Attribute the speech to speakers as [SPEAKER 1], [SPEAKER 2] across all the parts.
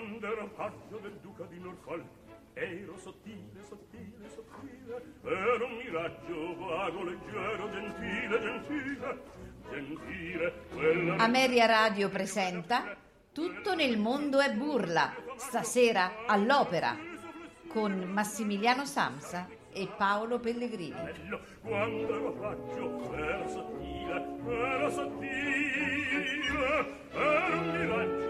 [SPEAKER 1] quando ero paggio del duca di Norfolk ero sottile, sottile, sottile ero un miraggio vago, leggero, gentile, gentile gentile quella...
[SPEAKER 2] Ameria Radio presenta Tutto nel mondo è burla stasera all'opera con Massimiliano Samsa e Paolo Pellegrini.
[SPEAKER 1] Quando ero paggio ero sottile, ero sottile ero un miraggio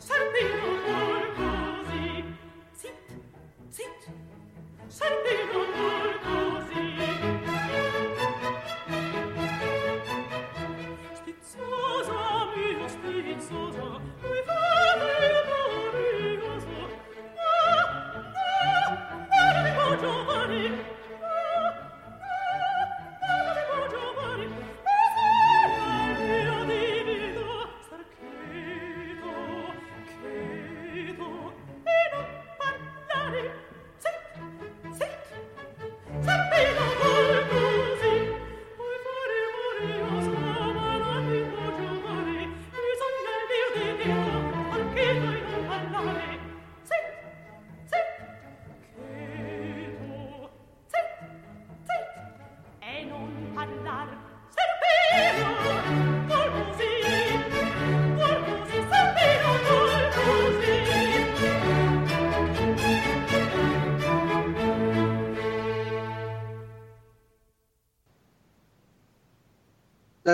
[SPEAKER 1] Serpente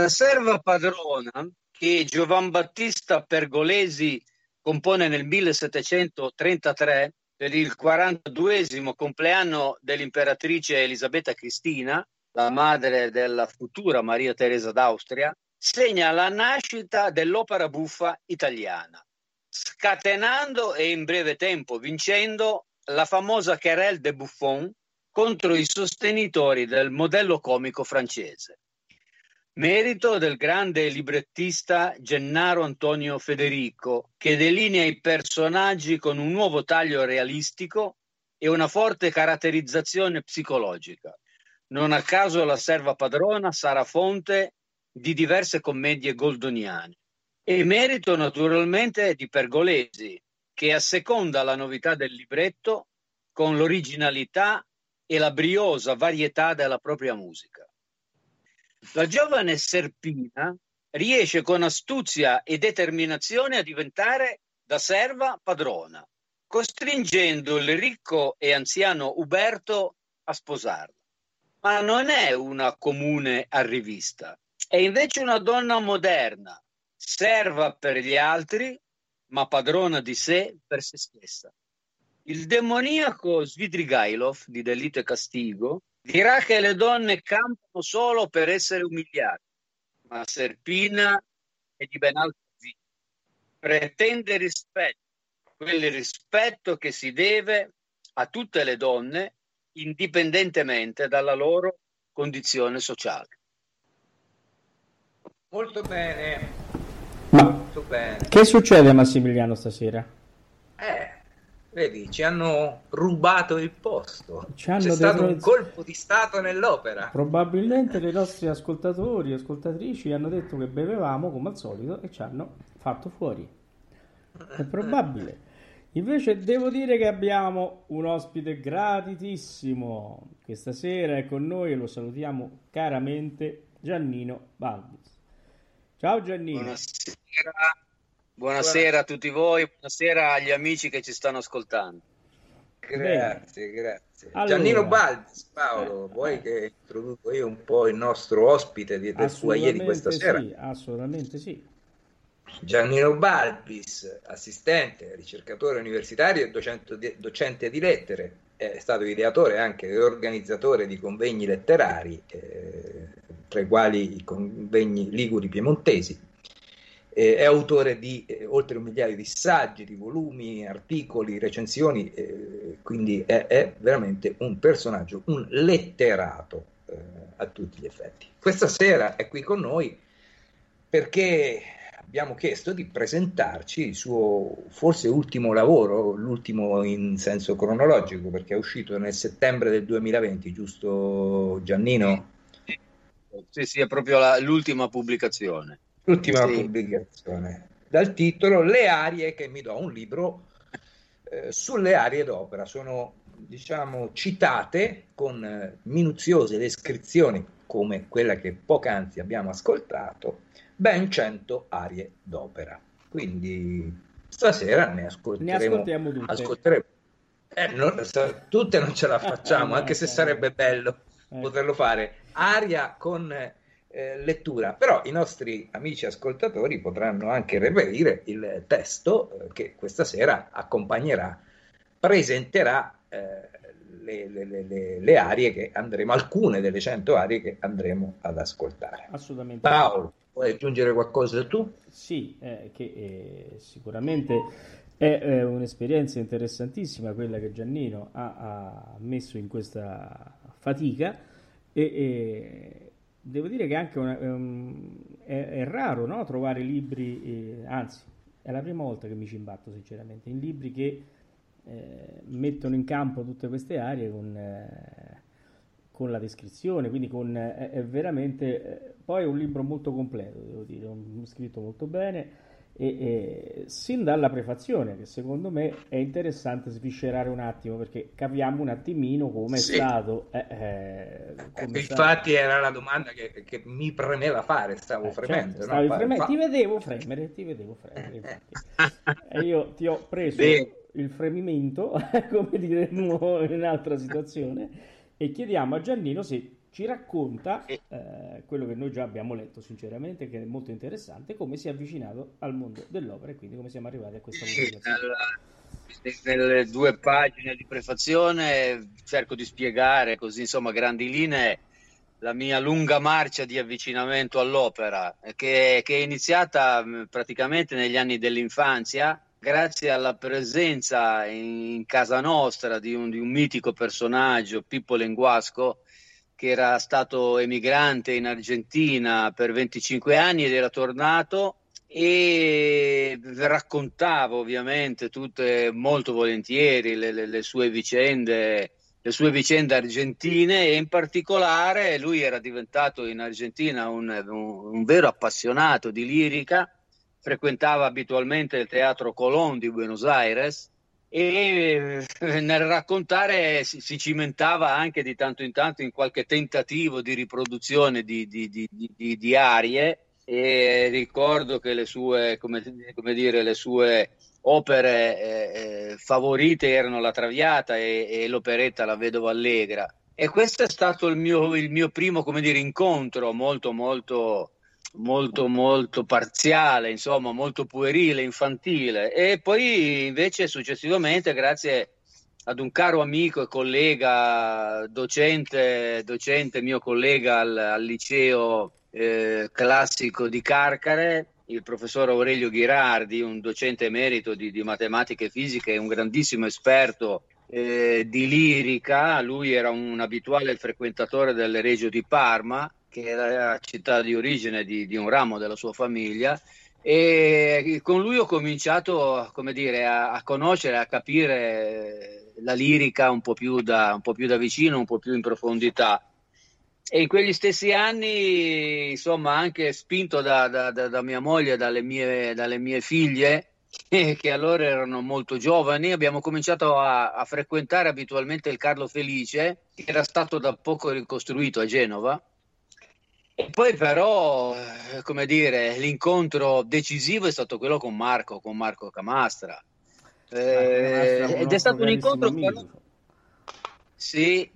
[SPEAKER 3] La serva padrona che Giovan Battista Pergolesi compone nel 1733 per il 42 compleanno dell'imperatrice Elisabetta Cristina, la madre della futura Maria Teresa d'Austria, segna la nascita dell'opera buffa italiana, scatenando e in breve tempo vincendo la famosa querelle de Buffon contro i sostenitori del modello comico francese. Merito del grande librettista Gennaro Antonio Federico, che delinea i personaggi con un nuovo taglio realistico e una forte caratterizzazione psicologica. Non a caso la serva padrona sarà fonte di diverse commedie goldoniane. E merito naturalmente di Pergolesi, che asseconda la novità del libretto con l'originalità e la briosa varietà della propria musica. La giovane Serpina riesce con astuzia e determinazione a diventare da serva padrona, costringendo il ricco e anziano Uberto a sposarla. Ma non è una comune arrivista, è invece una donna moderna, serva per gli altri, ma padrona di sé per se stessa. Il demoniaco Svidrigailov di Delitto e Castigo dirà che le donne campano solo per essere umiliate, ma Serpina è di ben altro vita. Pretende rispetto, quel rispetto che si deve a tutte le donne indipendentemente dalla loro condizione sociale.
[SPEAKER 4] Molto bene.
[SPEAKER 5] Ma
[SPEAKER 4] Molto bene.
[SPEAKER 5] che succede a Massimiliano stasera?
[SPEAKER 4] Vedi, ci hanno rubato il posto.
[SPEAKER 5] Ci hanno
[SPEAKER 4] C'è stato un colpo di stato nell'opera.
[SPEAKER 5] Probabilmente i nostri ascoltatori e ascoltatrici hanno detto che bevevamo come al solito e ci hanno fatto fuori. È probabile. Invece devo dire che abbiamo un ospite gratitissimo. Questa sera è con noi e lo salutiamo caramente Giannino Balbis. Ciao Giannino.
[SPEAKER 3] Buonasera. Buonasera a tutti voi, buonasera agli amici che ci stanno ascoltando.
[SPEAKER 4] Grazie, grazie.
[SPEAKER 5] Allora.
[SPEAKER 4] Giannino Baldi, Paolo, vuoi che introduco io un po' il nostro ospite di, del Foyer di questa sera?
[SPEAKER 5] sì, assolutamente sì.
[SPEAKER 4] Giannino Balbis, assistente, ricercatore universitario e docente di, docente di lettere, è stato ideatore anche e organizzatore di convegni letterari, eh, tra i quali i convegni liguri piemontesi. È autore di eh, oltre un migliaio di saggi, di volumi, articoli, recensioni, quindi è, è veramente un personaggio, un letterato eh, a tutti gli effetti. Questa sera è qui con noi perché abbiamo chiesto di presentarci il suo forse ultimo lavoro, l'ultimo in senso cronologico, perché è uscito nel settembre del 2020, giusto Giannino?
[SPEAKER 3] Sì, sì, è proprio la- l'ultima pubblicazione.
[SPEAKER 4] L'ultima
[SPEAKER 3] Sì.
[SPEAKER 4] pubblicazione, dal titolo Le arie che mi do, un libro eh, sulle arie d'opera. Sono, diciamo, citate con eh, minuziose descrizioni, come quella che poc'anzi abbiamo ascoltato, ben 100 arie d'opera. Quindi stasera ne
[SPEAKER 5] Ne
[SPEAKER 4] ascolteremo.
[SPEAKER 5] ascoltiamo tutte.
[SPEAKER 4] ascolteremo. Eh, non- tutte non ce la facciamo,
[SPEAKER 5] No,
[SPEAKER 4] anche se
[SPEAKER 5] no.
[SPEAKER 4] sarebbe bello
[SPEAKER 5] Eh.
[SPEAKER 4] poterlo fare. Aria con eh, lettura, però i nostri amici ascoltatori potranno anche reperire il testo eh, che questa sera accompagnerà, presenterà eh, le, le- le- le- arie che andremo, alcune delle 100 arie che andremo ad ascoltare.
[SPEAKER 5] Assolutamente.
[SPEAKER 4] Paolo, vuoi aggiungere qualcosa tu?
[SPEAKER 5] Sì, eh, che eh, sicuramente è eh, un'esperienza interessantissima quella che Giannino ha, ha messo in questa fatica e, e devo dire che anche una- ehm, è, è raro no, trovare libri, eh, anzi è la prima volta che mi ci imbatto sinceramente, in libri che eh, mettono in campo tutte queste aree con, eh, con la descrizione, quindi con, è, è veramente, eh, poi è un libro molto completo, devo dire, un, scritto molto bene e, e sin dalla prefazione, che secondo me è interessante sviscerare un attimo, perché capiamo un attimino come è
[SPEAKER 4] Sì.
[SPEAKER 5] stato. eh, eh, come è stato-
[SPEAKER 4] Infatti era la domanda che, che mi premeva fare, stavo
[SPEAKER 5] eh,
[SPEAKER 4] fremendo.
[SPEAKER 5] certo,
[SPEAKER 4] no?
[SPEAKER 5] freme-
[SPEAKER 4] fa-
[SPEAKER 5] ti vedevo fremere, ti vedevo fremere, infatti. E io ti ho preso
[SPEAKER 3] Bene.
[SPEAKER 5] il fremimento, come diremmo in un'altra situazione, e chiediamo a Giannino se ci racconta
[SPEAKER 3] Eh.
[SPEAKER 5] quello che noi già abbiamo letto, sinceramente, che è molto interessante, come si è avvicinato al mondo dell'opera e quindi come siamo arrivati a questa
[SPEAKER 3] nelle due pagine di prefazione cerco di spiegare così insomma grandi linee la mia lunga marcia di avvicinamento all'opera che, che è iniziata mh, praticamente negli anni dell'infanzia grazie alla presenza in casa nostra di un, di un mitico personaggio Pippo Lenguasco che era stato emigrante in Argentina per 25 anni ed era tornato e raccontava ovviamente tutte molto volentieri le, le- le sue vicende le sue vicende argentine e in particolare lui era diventato in Argentina un, un- un vero appassionato di lirica frequentava abitualmente il Teatro Colón di Buenos Aires e eh, nel raccontare si, si, cimentava anche di tanto in tanto in qualche tentativo di riproduzione di, di, di, di arie. E ricordo che le sue, come, come dire, le sue opere eh, eh, favorite erano La Traviata e, e, l'operetta La Vedova Allegra. E questo è stato il mio, il mio primo dire, incontro molto molto molto molto parziale, insomma, molto puerile, infantile. E poi invece successivamente, grazie ad un caro amico e collega, docente, docente mio collega al, al liceo eh, classico di Carcare, il professor Aurelio Ghirardi, un docente emerito di, di matematica e fisica e un grandissimo esperto eh, di lirica. Lui era un abituale frequentatore del Regio di Parma che era la città di origine di, di, un ramo della sua famiglia e con lui ho cominciato dire, a, a conoscere, a capire la lirica un po, più da, un po' più da vicino, un po' più in profondità. E in quegli stessi anni, insomma, anche spinto da, da, da, da mia moglie, dalle mie, dalle mie figlie, che allora erano molto giovani, abbiamo cominciato a, a, frequentare abitualmente il Carlo Felice, che era stato da poco ricostruito a Genova, e poi però, eh, come dire, l'incontro decisivo è stato quello con Marco, con Marco Camastra. Eh, ed è stato un incontro con... Sì, eh.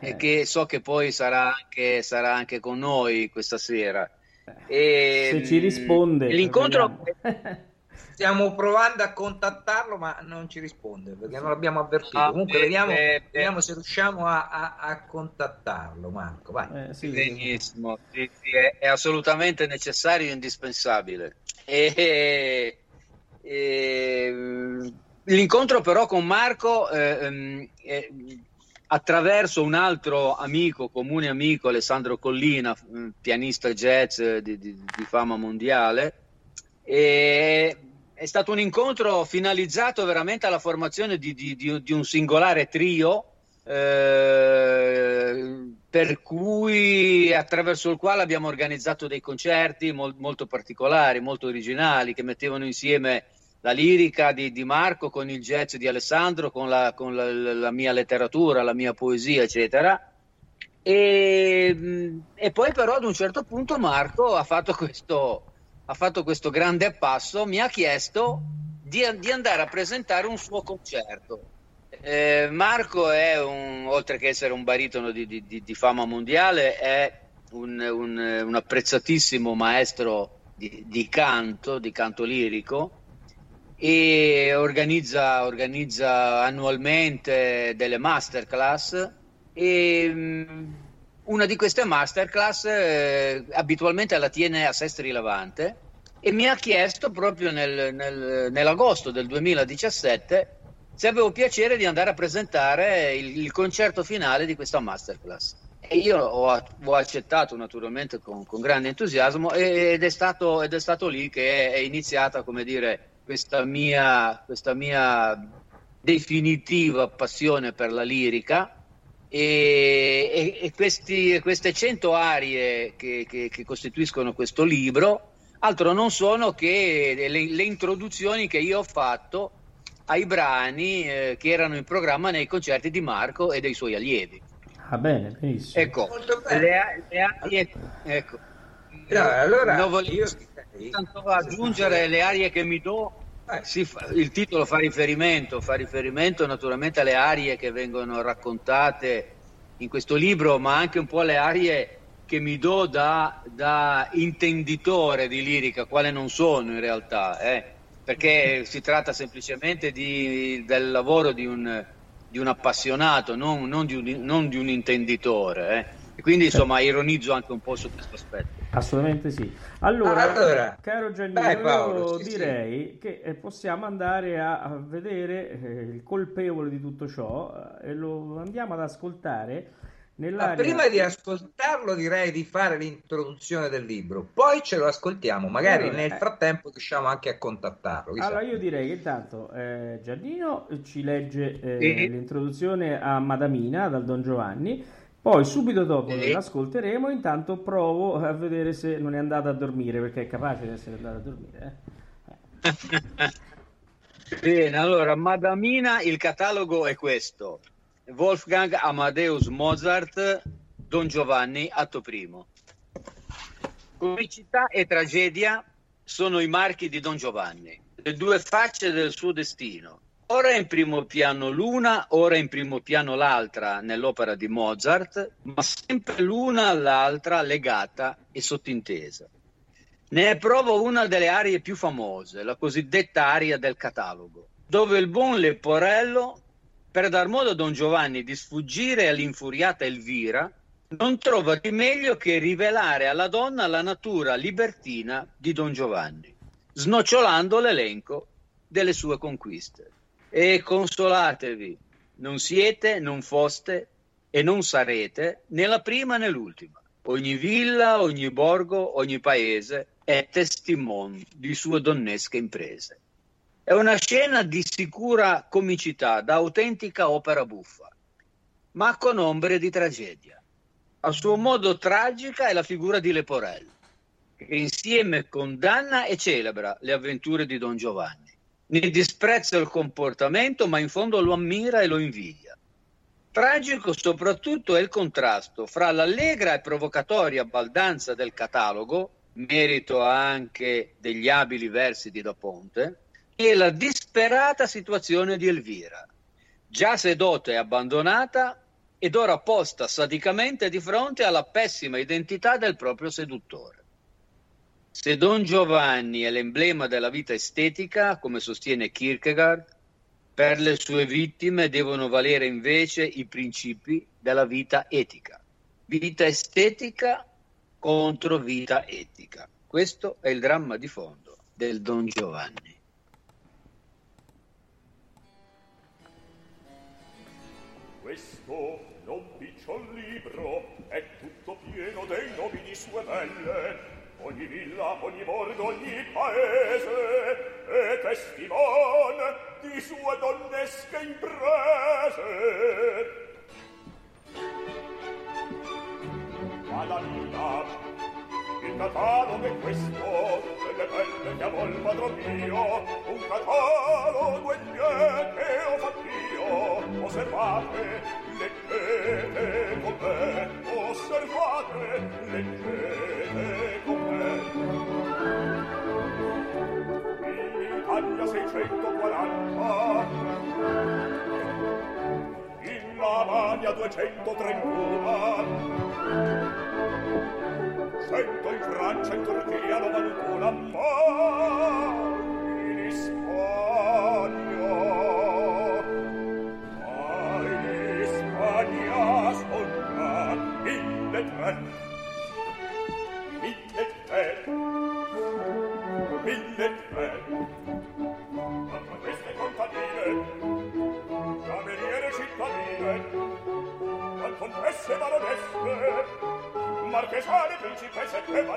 [SPEAKER 3] e che so che poi sarà anche, sarà anche con noi questa sera.
[SPEAKER 5] E, Se ci risponde.
[SPEAKER 3] L'incontro...
[SPEAKER 4] Stiamo provando a contattarlo, ma non ci risponde perché non l'abbiamo avvertito. Ah, Comunque, eh, vediamo, eh, vediamo, se riusciamo a, a, a contattarlo. Marco, vai.
[SPEAKER 3] Eh, sì, Benissimo, sì, sì, è, è, assolutamente necessario e indispensabile. E, e, l'incontro, però, con Marco. Ehm, attraverso un altro amico, comune amico, Alessandro Collina, pianista jazz di, di, di fama mondiale, e è stato un incontro finalizzato veramente alla formazione di, di, di, di un singolare trio eh, per cui attraverso il quale abbiamo organizzato dei concerti mol, molto particolari, molto originali, che mettevano insieme la lirica di, di Marco con il jazz di Alessandro, con, la, con la, la mia letteratura, la mia poesia, eccetera. E, e, poi però ad un certo punto Marco ha fatto questo, ha fatto questo grande appasso, mi ha chiesto di, di andare a presentare un suo concerto. Eh, Marco è, un, oltre che essere un baritono di, di, di fama mondiale, è un, un, un apprezzatissimo maestro di, canto, di canto lirico e organizza, organizza annualmente delle masterclass e mm, una di queste masterclass eh, abitualmente la tiene a Sestri Levante e mi ha chiesto proprio nel, nel, nell'agosto del 2017 se avevo piacere di andare a presentare il, il concerto finale di questa masterclass. E io ho, ho accettato naturalmente con, con grande entusiasmo ed è, stato, ed è, stato, lì che è, è iniziata, come dire, questa mia, questa mia definitiva passione per la lirica e, e, e questi, queste cento arie che, che, che, costituiscono questo libro altro non sono che le, le introduzioni che io ho fatto ai brani eh, che erano in programma nei concerti di Marco e dei suoi allievi.
[SPEAKER 5] Ah, bene, benissimo.
[SPEAKER 3] Ecco, le, le arie, ecco.
[SPEAKER 4] No, allora, non voglio
[SPEAKER 3] io... tanto aggiungere le arie che mi do eh, sì, il titolo fa riferimento, fa riferimento naturalmente alle arie che vengono raccontate in questo libro, ma anche un po' alle arie che mi do da, da intenditore di lirica, quale non sono in realtà, eh? perché si tratta semplicemente di, del lavoro di un, di un appassionato, non, non, di un, non, di un, intenditore. Eh? E quindi insomma ironizzo anche un po' su questo aspetto.
[SPEAKER 5] Assolutamente sì. Allora, allora caro Giannino, Paolo, sì, direi sì. che eh, possiamo andare a, vedere eh, il colpevole di tutto ciò eh, e lo andiamo ad ascoltare.
[SPEAKER 4] Ma prima di ascoltarlo direi di fare l'introduzione del libro, poi ce lo ascoltiamo, magari allora, nel frattempo riusciamo anche a contattarlo.
[SPEAKER 5] Allora io direi che intanto eh, Giannino ci legge eh, l'introduzione a Madamina dal Don Giovanni poi subito dopo che l'ascolteremo, intanto provo a vedere se non è andata a dormire, perché è capace di essere andata a dormire. Eh?
[SPEAKER 3] Bene, allora, Madamina, il catalogo è questo. Wolfgang Amadeus Mozart, Don Giovanni, atto primo. Comicità e tragedia sono i marchi di Don Giovanni, le due facce del suo destino. Ora in primo piano l'una, ora in primo piano l'altra nell'opera di Mozart, ma sempre l'una all'altra legata e sottintesa. Ne è prova una delle arie più famose, la cosiddetta aria del catalogo, dove il buon Leporello, per dar modo a Don Giovanni di sfuggire all'infuriata Elvira, non trova di meglio che rivelare alla donna la natura libertina di Don Giovanni, snocciolando l'elenco delle sue conquiste. E consolatevi, non siete, non foste e non sarete né la prima né l'ultima. Ogni villa, ogni borgo, ogni paese è testimone di sue donnesche imprese. È una scena di sicura comicità, da autentica opera buffa, ma con ombre di tragedia. A suo modo tragica è la figura di Leporello, che insieme condanna e celebra le avventure di Don Giovanni. Ne disprezza il comportamento, ma in fondo lo ammira e lo invidia. Tragico soprattutto è il contrasto fra l'allegra e provocatoria baldanza del catalogo, merito anche degli abili versi di Da Ponte, e la disperata situazione di Elvira, già sedotta e abbandonata ed ora posta sadicamente di fronte alla pessima identità del proprio seduttore. Se Don Giovanni è l'emblema della vita estetica, come sostiene Kierkegaard, per le sue vittime devono valere invece i principi della vita etica. Vita estetica contro vita etica. Questo è il dramma di fondo del Don Giovanni.
[SPEAKER 6] Questo non picciol libro è tutto pieno dei nomi di sue belle ogni villa, ogni borgo, ogni paese è testimone di sue donnesche imprese. Madalina, il catalogo è questo, delle belle che amò il padro mio, un catalogo è che ho fatto io, osservate, leggete con me, osservate, leggete Italia 640 in Lavagna 231 Cento in Francia in Turchia 91 ma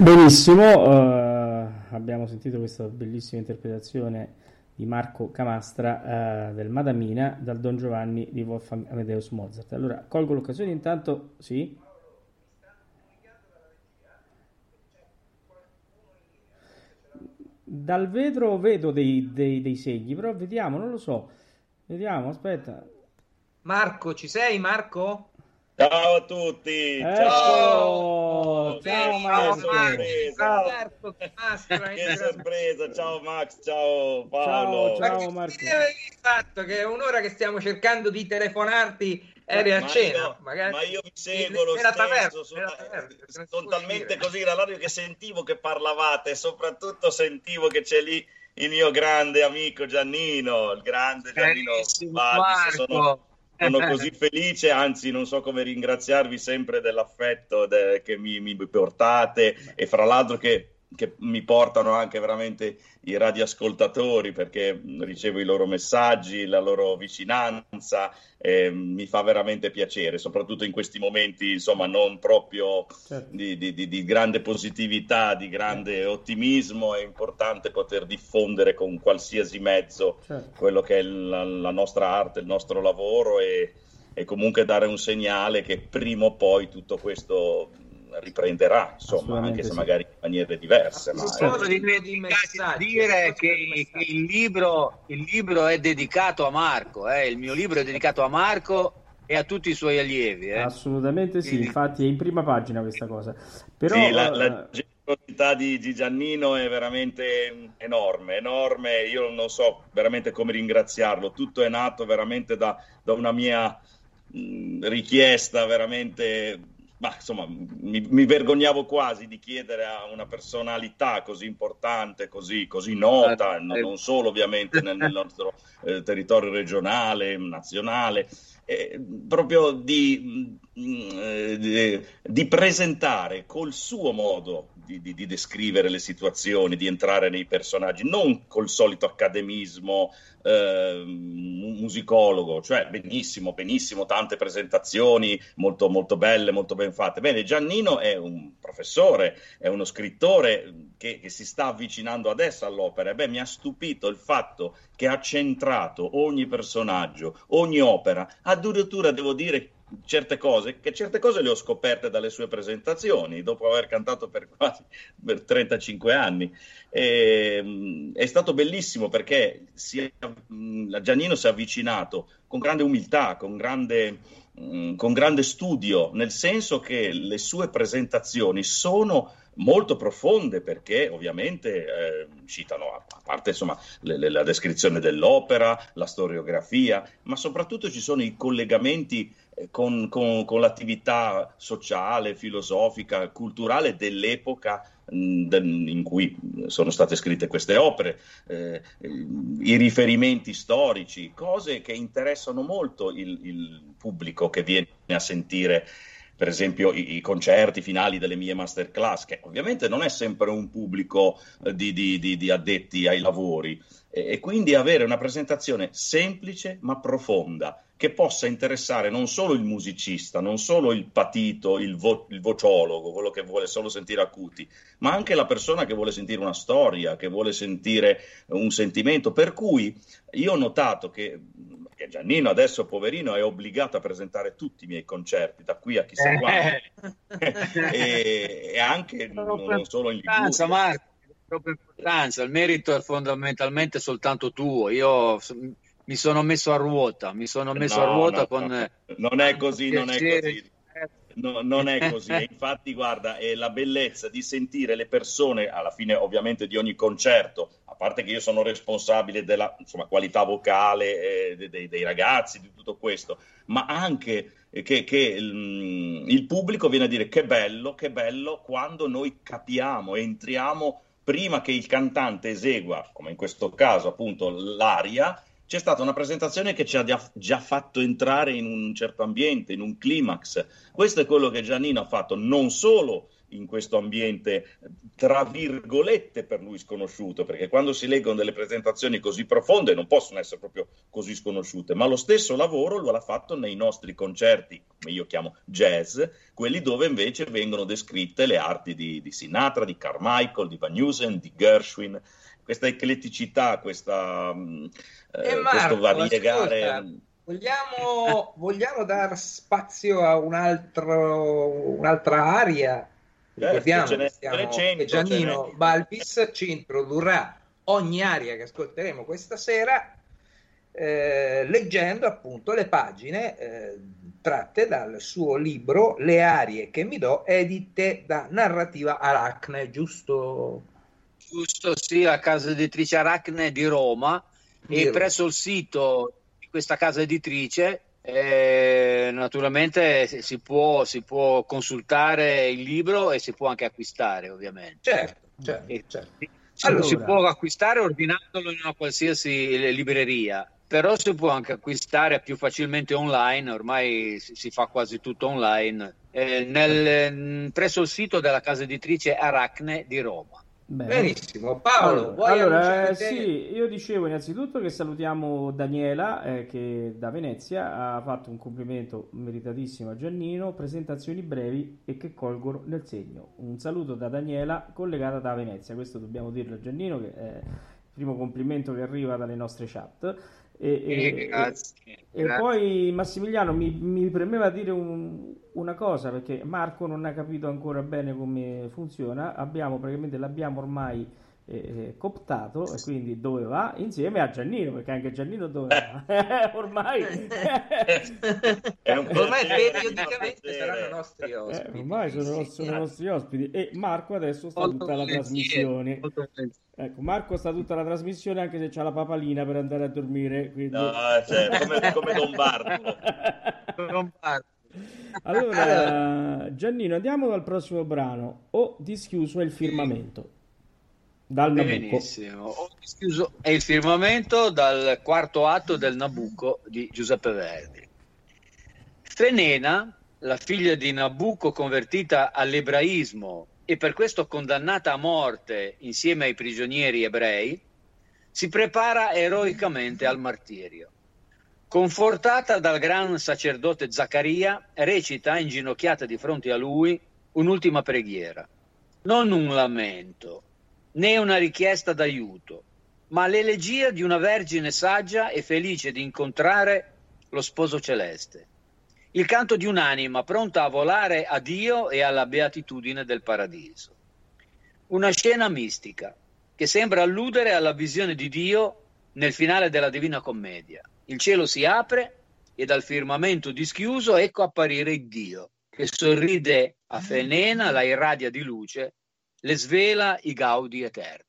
[SPEAKER 5] Benissimo, uh, abbiamo sentito questa bellissima interpretazione di Marco Camastra uh, del Madamina dal Don Giovanni di Wolfgang Amadeus Mozart. Allora, colgo l'occasione intanto, sì. Dal vetro vedo dei, dei, dei segni, però vediamo, non lo so. Vediamo, aspetta.
[SPEAKER 4] Marco, ci sei Marco?
[SPEAKER 7] Ciao a tutti!
[SPEAKER 5] Ecco,
[SPEAKER 7] ciao!
[SPEAKER 5] Ciao Max!
[SPEAKER 4] Ciao.
[SPEAKER 7] Che sorpresa! Ciao Max, ciao Paolo!
[SPEAKER 5] Ciao, ciao Marco!
[SPEAKER 4] Il fatto che è un'ora che stiamo cercando di telefonarti eri a
[SPEAKER 7] ma
[SPEAKER 4] cena,
[SPEAKER 7] io,
[SPEAKER 4] magari
[SPEAKER 7] ma io mi seguo lo stesso,
[SPEAKER 4] taverna,
[SPEAKER 7] sono,
[SPEAKER 4] taverna,
[SPEAKER 7] sono talmente così dalla radio che sentivo che parlavate, soprattutto sentivo che c'è lì il mio grande amico Giannino, il grande Giannino Baldi, sono, sono così felice, anzi non so come ringraziarvi sempre dell'affetto de- che mi, mi portate. E fra l'altro che che mi portano anche veramente i radioascoltatori perché ricevo i loro messaggi, la loro vicinanza, eh, mi fa veramente piacere, soprattutto in questi momenti insomma non proprio certo. di, di, di, grande positività, di grande ottimismo, è importante poter diffondere con qualsiasi mezzo certo. quello che è la, la, nostra arte, il nostro lavoro e, e comunque dare un segnale che prima o poi tutto questo riprenderà, insomma, anche se sì. magari in maniere diverse. Ma
[SPEAKER 3] certo. di, di dire che, che il, libro, il, libro, è dedicato a Marco, eh? il mio libro è dedicato a Marco e a tutti i suoi allievi. Eh?
[SPEAKER 5] Assolutamente sì, infatti è in prima pagina questa cosa. Però,
[SPEAKER 7] sì, la, la eh, generosità di, di Giannino è veramente enorme, enorme, io non so veramente come ringraziarlo, tutto è nato veramente da, da una mia mh, richiesta veramente ma insomma, mi, mi, vergognavo quasi di chiedere a una personalità così importante, così, così nota, non, non, solo ovviamente nel, nel nostro eh, territorio regionale, nazionale, eh, proprio di, mm, eh, di, di, presentare col suo modo di, di, descrivere le situazioni, di entrare nei personaggi, non col solito accademismo eh, musicologo, cioè benissimo, benissimo, tante presentazioni molto, molto belle, molto ben fatte. Bene, Giannino è un professore, è uno scrittore che, che si sta avvicinando adesso all'opera. Beh, mi ha stupito il fatto che ha centrato ogni personaggio, ogni opera, addirittura devo dire certe cose, che certe cose le ho scoperte dalle sue presentazioni, dopo aver cantato per quasi per 35 anni. E, è stato bellissimo perché si, Giannino si è avvicinato con grande umiltà, con grande, con grande studio, nel senso che le sue presentazioni sono molto profonde perché ovviamente eh, citano a, parte insomma le, le, la descrizione dell'opera, la storiografia, ma soprattutto ci sono i collegamenti con, con, con l'attività sociale, filosofica, culturale dell'epoca in cui sono state scritte queste opere, eh, i riferimenti storici, cose che interessano molto il, il, pubblico che viene a sentire, per esempio, i, i, concerti finali delle mie masterclass, che ovviamente non è sempre un pubblico eh, di, di, di, di addetti ai lavori, e, e quindi avere una presentazione semplice ma profonda che possa interessare non solo il musicista, non solo il patito, il, vo- il, vociologo, quello che vuole solo sentire acuti, ma anche la persona che vuole sentire una storia, che vuole sentire un sentimento. Per cui io ho notato che, che Giannino adesso, poverino, è obbligato a presentare tutti i miei concerti, da qui a chissà eh. quando, e, e, anche non, non solo in Liguria.
[SPEAKER 3] Marco, troppa importanza, il merito è fondamentalmente soltanto tuo. Io mi sono messo a ruota, mi sono messo no, a ruota
[SPEAKER 7] no,
[SPEAKER 3] con...
[SPEAKER 7] No. Non è così, non è così. No, non è così, infatti guarda, è la bellezza di sentire le persone alla fine ovviamente di ogni concerto, a parte che io sono responsabile della insomma, qualità vocale eh, dei, dei, ragazzi, di tutto questo, ma anche che, che il, il pubblico viene a dire che bello, che bello quando noi capiamo, entriamo prima che il cantante esegua, come in questo caso appunto l'aria, c'è stata una presentazione che ci ha già fatto entrare in un certo ambiente, in un climax. Questo è quello che Giannino ha fatto non solo in questo ambiente, tra virgolette, per lui sconosciuto, perché quando si leggono delle presentazioni così profonde non possono essere proprio così sconosciute, ma lo stesso lavoro lo ha fatto nei nostri concerti, come io chiamo jazz, quelli dove invece vengono descritte le arti di, di Sinatra, di Carmichael, di Van Heusen, di Gershwin, questa ecletticità, questa, mm, eh, Marco, questo variegare. Ascolta,
[SPEAKER 4] vogliamo, vogliamo dar spazio a un altro, un'altra area? Ricordiamo certo, stiamo, 300, Giannino Balbis ci introdurrà ogni aria che ascolteremo questa sera eh, leggendo appunto le pagine eh, tratte dal suo libro Le arie che mi do, edite da Narrativa Aracne, giusto?
[SPEAKER 3] Giusto sì, la casa editrice Aracne di Roma e presso il sito di questa casa editrice eh, naturalmente si può, si può, consultare il libro e si può anche acquistare ovviamente.
[SPEAKER 4] Certo, certo, e, certo.
[SPEAKER 3] Allora. Si può acquistare ordinandolo in una qualsiasi libreria, però si può anche acquistare più facilmente online, ormai si, si fa quasi tutto online, eh, nel, presso il sito della casa editrice Aracne di Roma.
[SPEAKER 4] Bene. Benissimo, Paolo.
[SPEAKER 5] Allora, allora sì, io dicevo innanzitutto che salutiamo Daniela eh, che da Venezia ha fatto un complimento meritatissimo a Giannino, presentazioni brevi e che colgono nel segno. Un saluto da Daniela collegata da Venezia, questo dobbiamo dirlo a Giannino che è il primo complimento che arriva dalle nostre chat. E, e, grazie, e, grazie. poi Massimiliano mi, mi premeva dire un, una cosa perché Marco non ha capito ancora bene come funziona. Abbiamo praticamente l'abbiamo ormai eh, eh cooptato e quindi dove va? Insieme a Giannino perché anche Giannino dove va? ormai
[SPEAKER 4] ormai periodicamente saranno nostri ospiti.
[SPEAKER 5] Eh, ormai sono, sono i nostri ospiti e Marco adesso sta tutta la trasmissione. Ecco, Marco sta tutta la trasmissione anche se c'ha la papalina per andare a dormire. Quindi...
[SPEAKER 7] No, cioè, come, come Lombardo.
[SPEAKER 5] Lombardo. Allora, Giannino, andiamo dal prossimo brano. Ho dischiuso il firmamento. Dal
[SPEAKER 3] Benissimo. Ho dischiuso il firmamento dal quarto atto del Nabucco di Giuseppe Verdi. Fenena, la figlia di Nabucco convertita all'ebraismo e per questo condannata a morte insieme ai prigionieri ebrei, si prepara eroicamente al martirio. Confortata dal gran sacerdote Zaccaria, recita inginocchiata di fronte a lui un'ultima preghiera. Non un lamento, né una richiesta d'aiuto, ma l'elegia di una vergine saggia e felice di incontrare lo sposo celeste. Il canto di un'anima pronta a volare a Dio e alla beatitudine del paradiso. Una scena mistica che sembra alludere alla visione di Dio nel finale della Divina Commedia. Il cielo si apre e dal firmamento dischiuso ecco apparire Dio, che sorride a Fenena, la irradia di luce, le svela i gaudi eterni.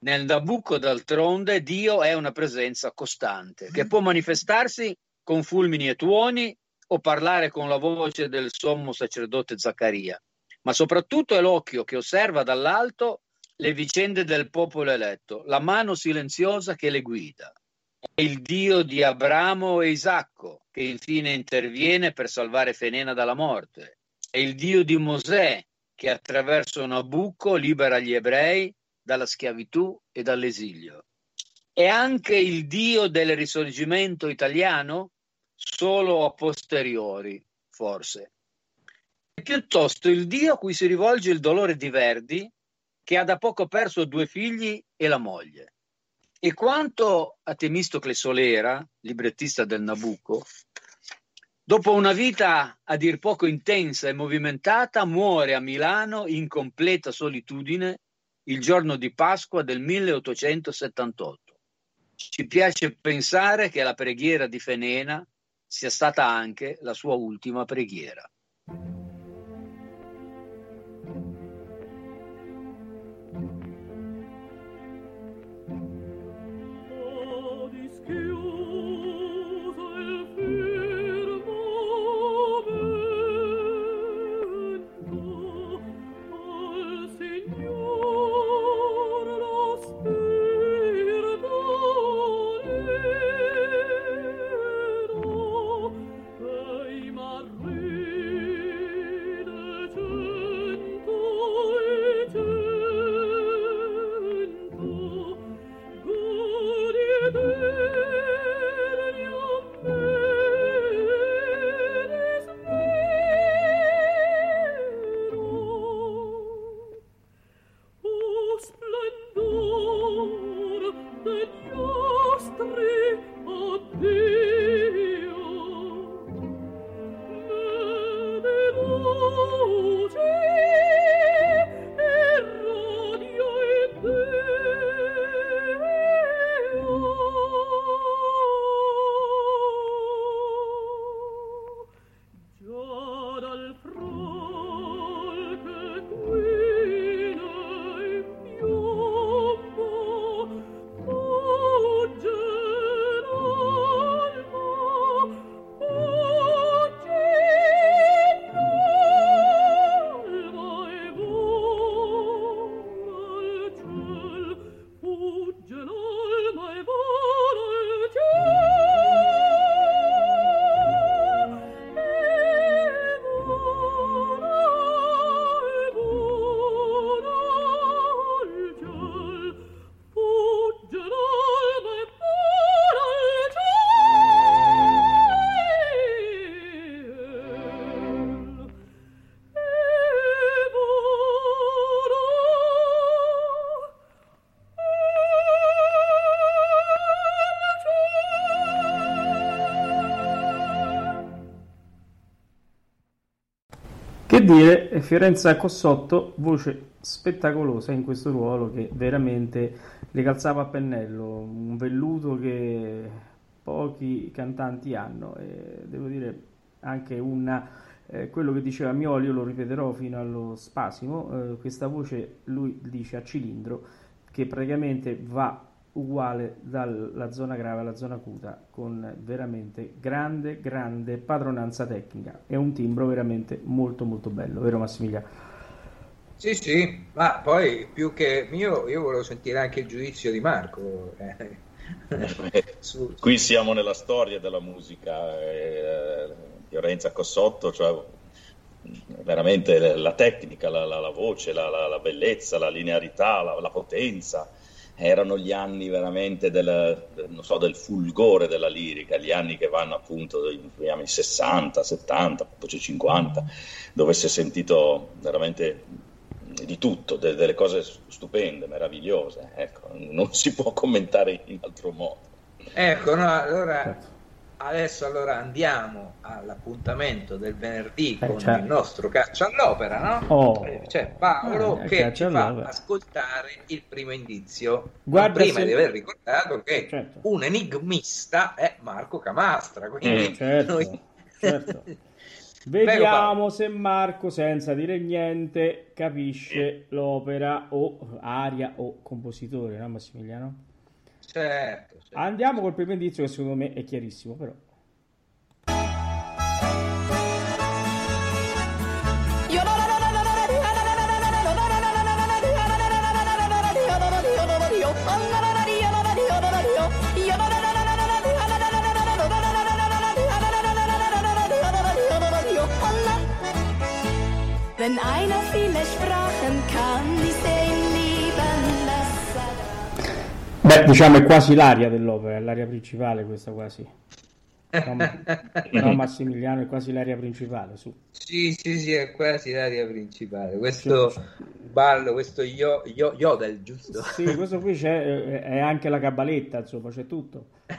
[SPEAKER 3] Nel Nabucco, d'altronde, Dio è una presenza costante, che può manifestarsi con fulmini e tuoni o parlare con la voce del sommo sacerdote Zaccaria, ma soprattutto è l'occhio che osserva dall'alto le vicende del popolo eletto, la mano silenziosa che le guida. È il Dio di Abramo e Isacco che infine interviene per salvare Fenena dalla morte. È il Dio di Mosè che attraverso Nabucco libera gli ebrei dalla schiavitù e dall'esilio. È anche il Dio del risorgimento italiano? Solo a posteriori, forse. È piuttosto il Dio a cui si rivolge il dolore di Verdi, che ha da poco perso due figli e la moglie. E quanto a Temistocle Solera, librettista del Nabucco, dopo una vita a dir poco intensa e movimentata, muore a Milano in completa solitudine il giorno di Pasqua del 1878. Ci piace pensare che la preghiera di Fenena sia stata anche la sua ultima preghiera.
[SPEAKER 5] Dire, Fiorenza Cossotto, voce spettacolosa in questo ruolo che veramente le calzava a pennello, un velluto che pochi cantanti hanno e devo dire anche una, eh, quello che diceva Mioli, io lo ripeterò fino allo spasimo, eh, questa voce lui dice a cilindro che praticamente va uguale dalla zona grave alla zona acuta con veramente grande grande padronanza tecnica e un timbro veramente molto molto bello vero Massimiliano?
[SPEAKER 4] Sì sì ma poi più che mio io volevo sentire anche il giudizio di Marco eh,
[SPEAKER 7] su, Qui siamo nella storia della musica, eh, Fiorenza Cossotto, cioè veramente la tecnica, la, la, la voce, la, la, bellezza, la linearità, la, potenza. Erano gli anni veramente del, so, del, fulgore della lirica, gli anni che vanno appunto negli anni 60, 70, poi 50, dove si è sentito veramente di tutto, de, delle cose stupende, meravigliose. Ecco, non si può commentare in altro modo.
[SPEAKER 4] Ecco, no, allora. Adesso allora andiamo all'appuntamento del venerdì eh, con certo. il nostro caccia all'opera, no? Oh. C'è Paolo eh, che ci fa ascoltare il primo indizio. Guarda prima se... di aver ricordato che certo. un enigmista è Marco Camastra. Quindi
[SPEAKER 5] eh, certo, noi... certo. Vediamo se Marco, senza dire niente, capisce l'opera o aria o compositore, no Massimiliano?
[SPEAKER 4] Certo.
[SPEAKER 5] Andiamo col primo indizio che secondo me è chiarissimo però. Wenn einer Beh, diciamo è quasi l'aria dell'opera, è l'aria principale questa quasi. No, no, Massimiliano è quasi l'aria principale, su.
[SPEAKER 4] Sì, sì, sì, è quasi l'aria principale. Questo ballo, questo yo, yo, yodel, giusto?
[SPEAKER 5] Sì, questo qui c'è, è anche la cabaletta, insomma, c'è tutto.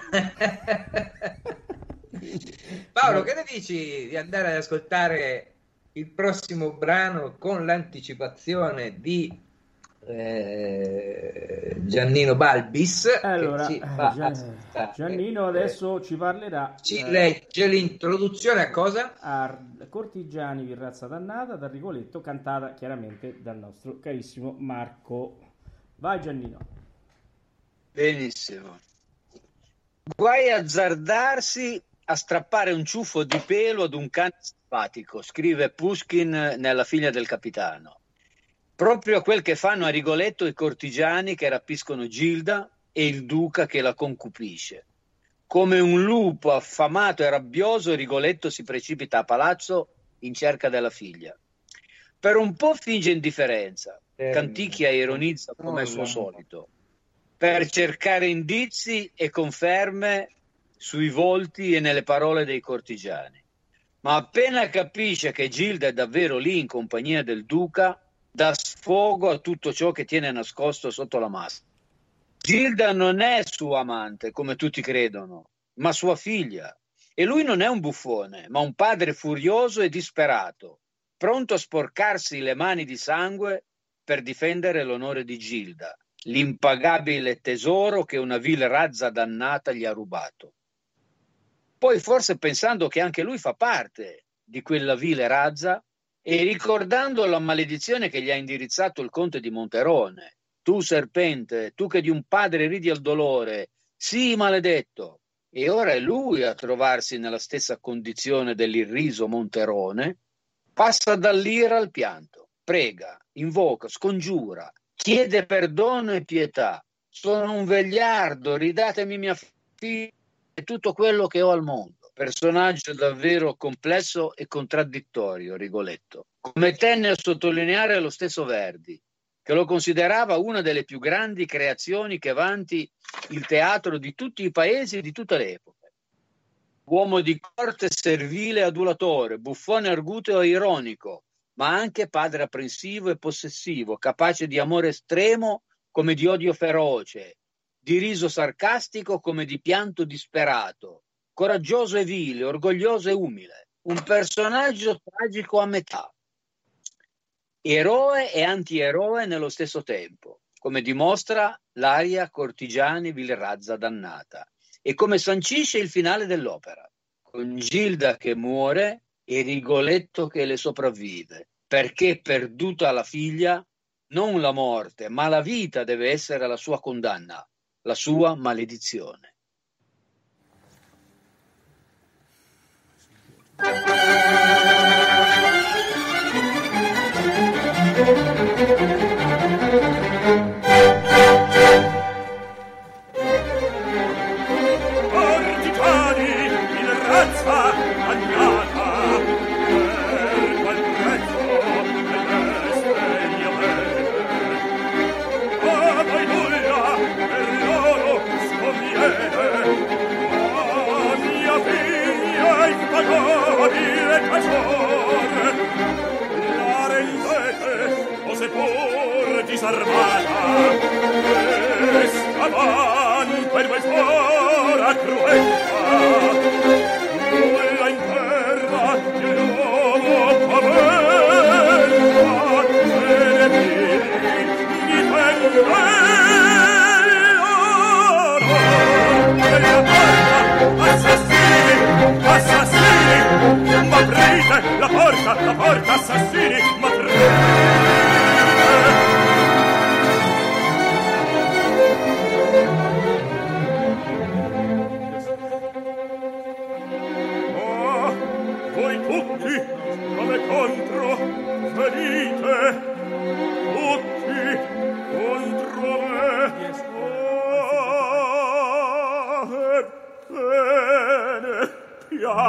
[SPEAKER 4] Paolo, che ne dici di andare ad ascoltare il prossimo brano con l'anticipazione di eh, Giannino Balbis.
[SPEAKER 5] Allora, eh, Gian... Giannino adesso ci parlerà.
[SPEAKER 4] Ci eh, legge l'introduzione a cosa?
[SPEAKER 5] A Cortigiani, Virrazza Dannata, da Rigoletto, cantata chiaramente dal nostro carissimo Marco. Vai Giannino.
[SPEAKER 3] Benissimo. Guai azzardarsi a strappare un ciuffo di pelo ad un cane simpatico, scrive Pushkin nella figlia del capitano proprio quel che fanno a Rigoletto i cortigiani che rapiscono Gilda e il duca che la concupisce. Come un lupo affamato e rabbioso, Rigoletto si precipita a palazzo in cerca della figlia. Per un po' finge indifferenza, Canticchia ironizza come è suo solito, per cercare indizi e conferme sui volti e nelle parole dei cortigiani. Ma appena capisce che Gilda è davvero lì in compagnia del duca, dà sfogo a tutto ciò che tiene nascosto sotto la maschera. Gilda non è sua amante, come tutti credono, ma sua figlia. E lui non è un buffone, ma un padre furioso e disperato, pronto a sporcarsi le mani di sangue per difendere l'onore di Gilda, l'impagabile tesoro che una vil razza dannata gli ha rubato. Poi forse pensando che anche lui fa parte di quella vile razza, e ricordando la maledizione che gli ha indirizzato il conte di Monterone. Tu serpente, tu che di un padre ridi al dolore, sii maledetto. E ora è lui a trovarsi nella stessa condizione dell'irriso Monterone, passa dall'ira al pianto, prega, invoca, scongiura, chiede perdono e pietà. Sono un vegliardo, ridatemi mia figlia e tutto quello che ho al mondo. Personaggio davvero complesso e contraddittorio, Rigoletto. Come tenne a sottolineare lo stesso Verdi, che lo considerava una delle più grandi creazioni che vanti il teatro di tutti i paesi e di tutte le epoche. Uomo di corte servile e adulatore, buffone arguto e ironico, ma anche padre apprensivo e possessivo, capace di amore estremo come di odio feroce, di riso sarcastico come di pianto disperato, coraggioso e vile, orgoglioso e umile, un personaggio tragico a metà, eroe e antieroe nello stesso tempo, come dimostra l'aria Cortigiani Vilrazza dannata e come sancisce il finale dell'opera, con Gilda che muore e Rigoletto che le sopravvive, perché perduta la figlia, non la morte, ma la vita deve essere la sua condanna, la sua maledizione.
[SPEAKER 6] Música armata estaban per vuestra crueldad nulla in terra che l'uomo paverta se ne piedi di pendellano e la porta assassini assassini ma aprite la porta la porta assassini ma aprite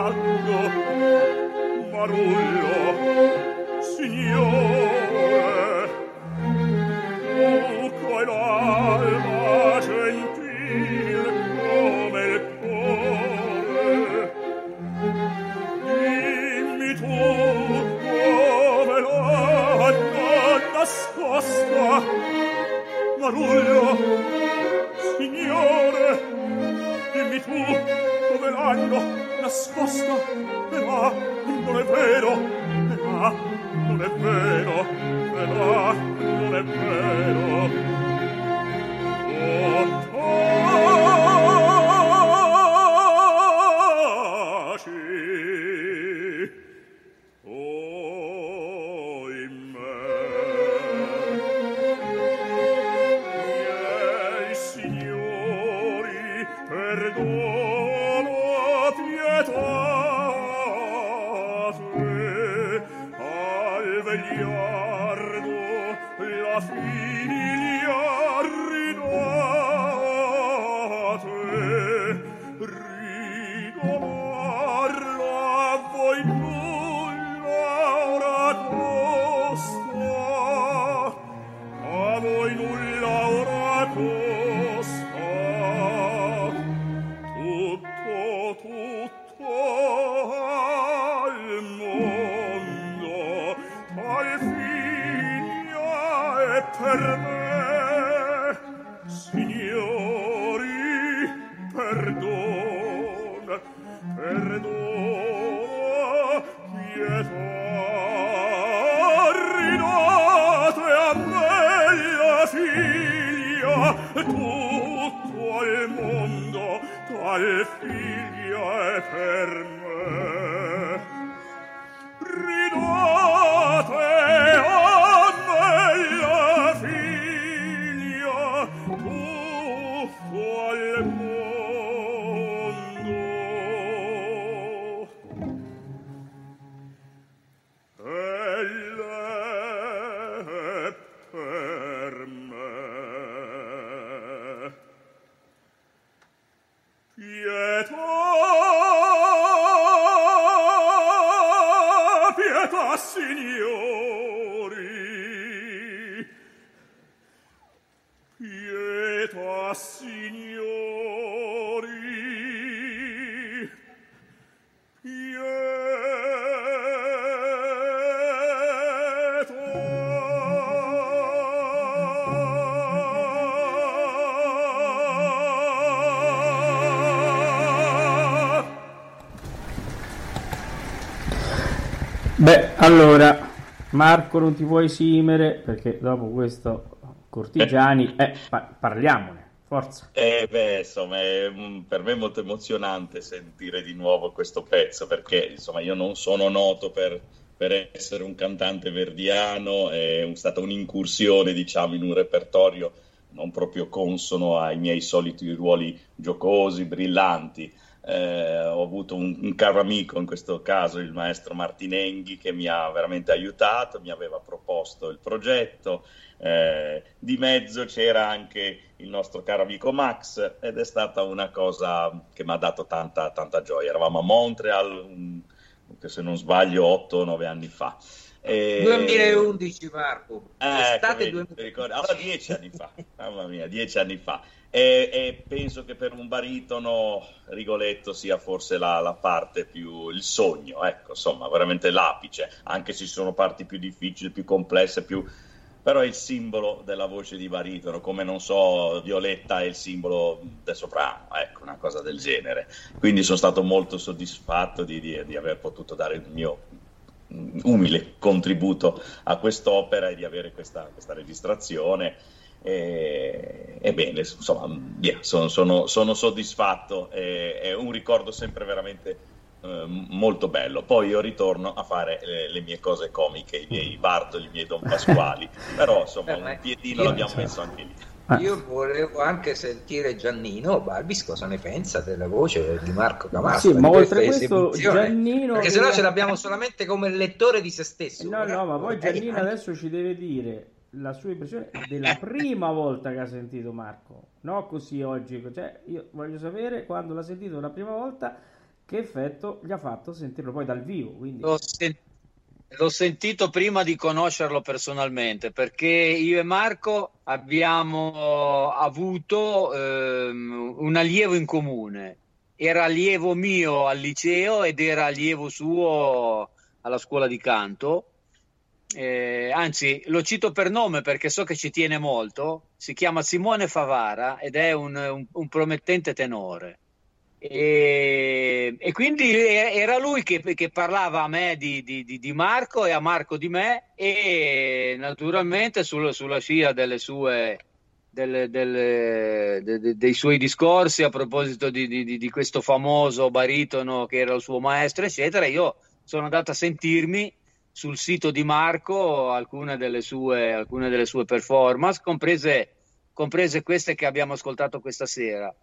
[SPEAKER 6] Marullo, Marullo, signore, tu qual alma gentil come il cuore, dimmi tu come l'hanno nascosta, Marullo, allora, Marco non ti puoi esimere perché dopo questo Cortigiani, eh, pa- parliamone, forza.
[SPEAKER 7] Eh beh, insomma, è per me molto emozionante sentire di nuovo questo pezzo perché, insomma, io non sono noto per, per essere un cantante verdiano, è stata un'incursione, diciamo, in un repertorio non proprio consono ai miei soliti ruoli giocosi, brillanti eh, ho avuto un, un, caro amico, in questo caso il maestro Martinenghi, che mi ha veramente aiutato, mi aveva proposto il progetto. Eh, di mezzo c'era anche il nostro caro amico Max ed è stata una cosa che mi ha dato tanta, tanta gioia. Eravamo a Montreal, un, se non sbaglio, 8-9 anni fa.
[SPEAKER 4] E... 2011 Marco,
[SPEAKER 7] eh, estate 2011. Allora dieci anni fa, mamma mia, dieci anni fa e, e, penso che per un baritono Rigoletto sia forse la, la, parte più il sogno, ecco, insomma, veramente l'apice, anche se ci sono parti più difficili, più complesse, più però è il simbolo della voce di baritono, come non so, Violetta è il simbolo del soprano, ecco, una cosa del genere. Quindi sono stato molto soddisfatto di, di, di aver potuto dare il mio umile contributo a quest'opera e di avere questa, questa registrazione. E, bene, insomma, yeah, sono, sono, sono, soddisfatto, e, è un ricordo sempre veramente eh, molto bello. Poi io ritorno a fare le, le, mie cose comiche, i miei Bartoli, i miei Don Pasquali, però insomma un piedino l'abbiamo messo anche lì.
[SPEAKER 4] Io volevo anche sentire Giannino Balbis cosa ne pensa della voce di Marco Camargo.
[SPEAKER 5] Sì, ma oltre a questo Giannino...
[SPEAKER 4] Perché sennò ce l'abbiamo solamente come lettore di se stesso.
[SPEAKER 5] No, no, ma poi Giannino adesso ci deve dire la sua impressione della prima volta che ha sentito Marco, no così oggi. Cioè, io voglio sapere quando l'ha sentito la prima volta che effetto gli ha fatto sentirlo poi dal vivo. Quindi...
[SPEAKER 3] L'ho, sen- l'ho sentito prima di conoscerlo personalmente perché io e Marco abbiamo avuto ehm, un allievo in comune. Era allievo mio al liceo ed era allievo suo alla scuola di canto. Eh, anzi, lo cito per nome perché so che ci tiene molto. Si chiama Simone Favara ed è un, un, un promettente tenore. E, e, quindi era lui che, che, parlava a me di, di, di, Marco e a Marco di me e naturalmente sul, sulla scia delle sue, delle, delle, de, de, dei suoi discorsi a proposito di, di, questo famoso baritono che era il suo maestro eccetera io sono andato a sentirmi sul sito di Marco alcune delle sue, alcune delle sue performance comprese, comprese queste che abbiamo ascoltato questa sera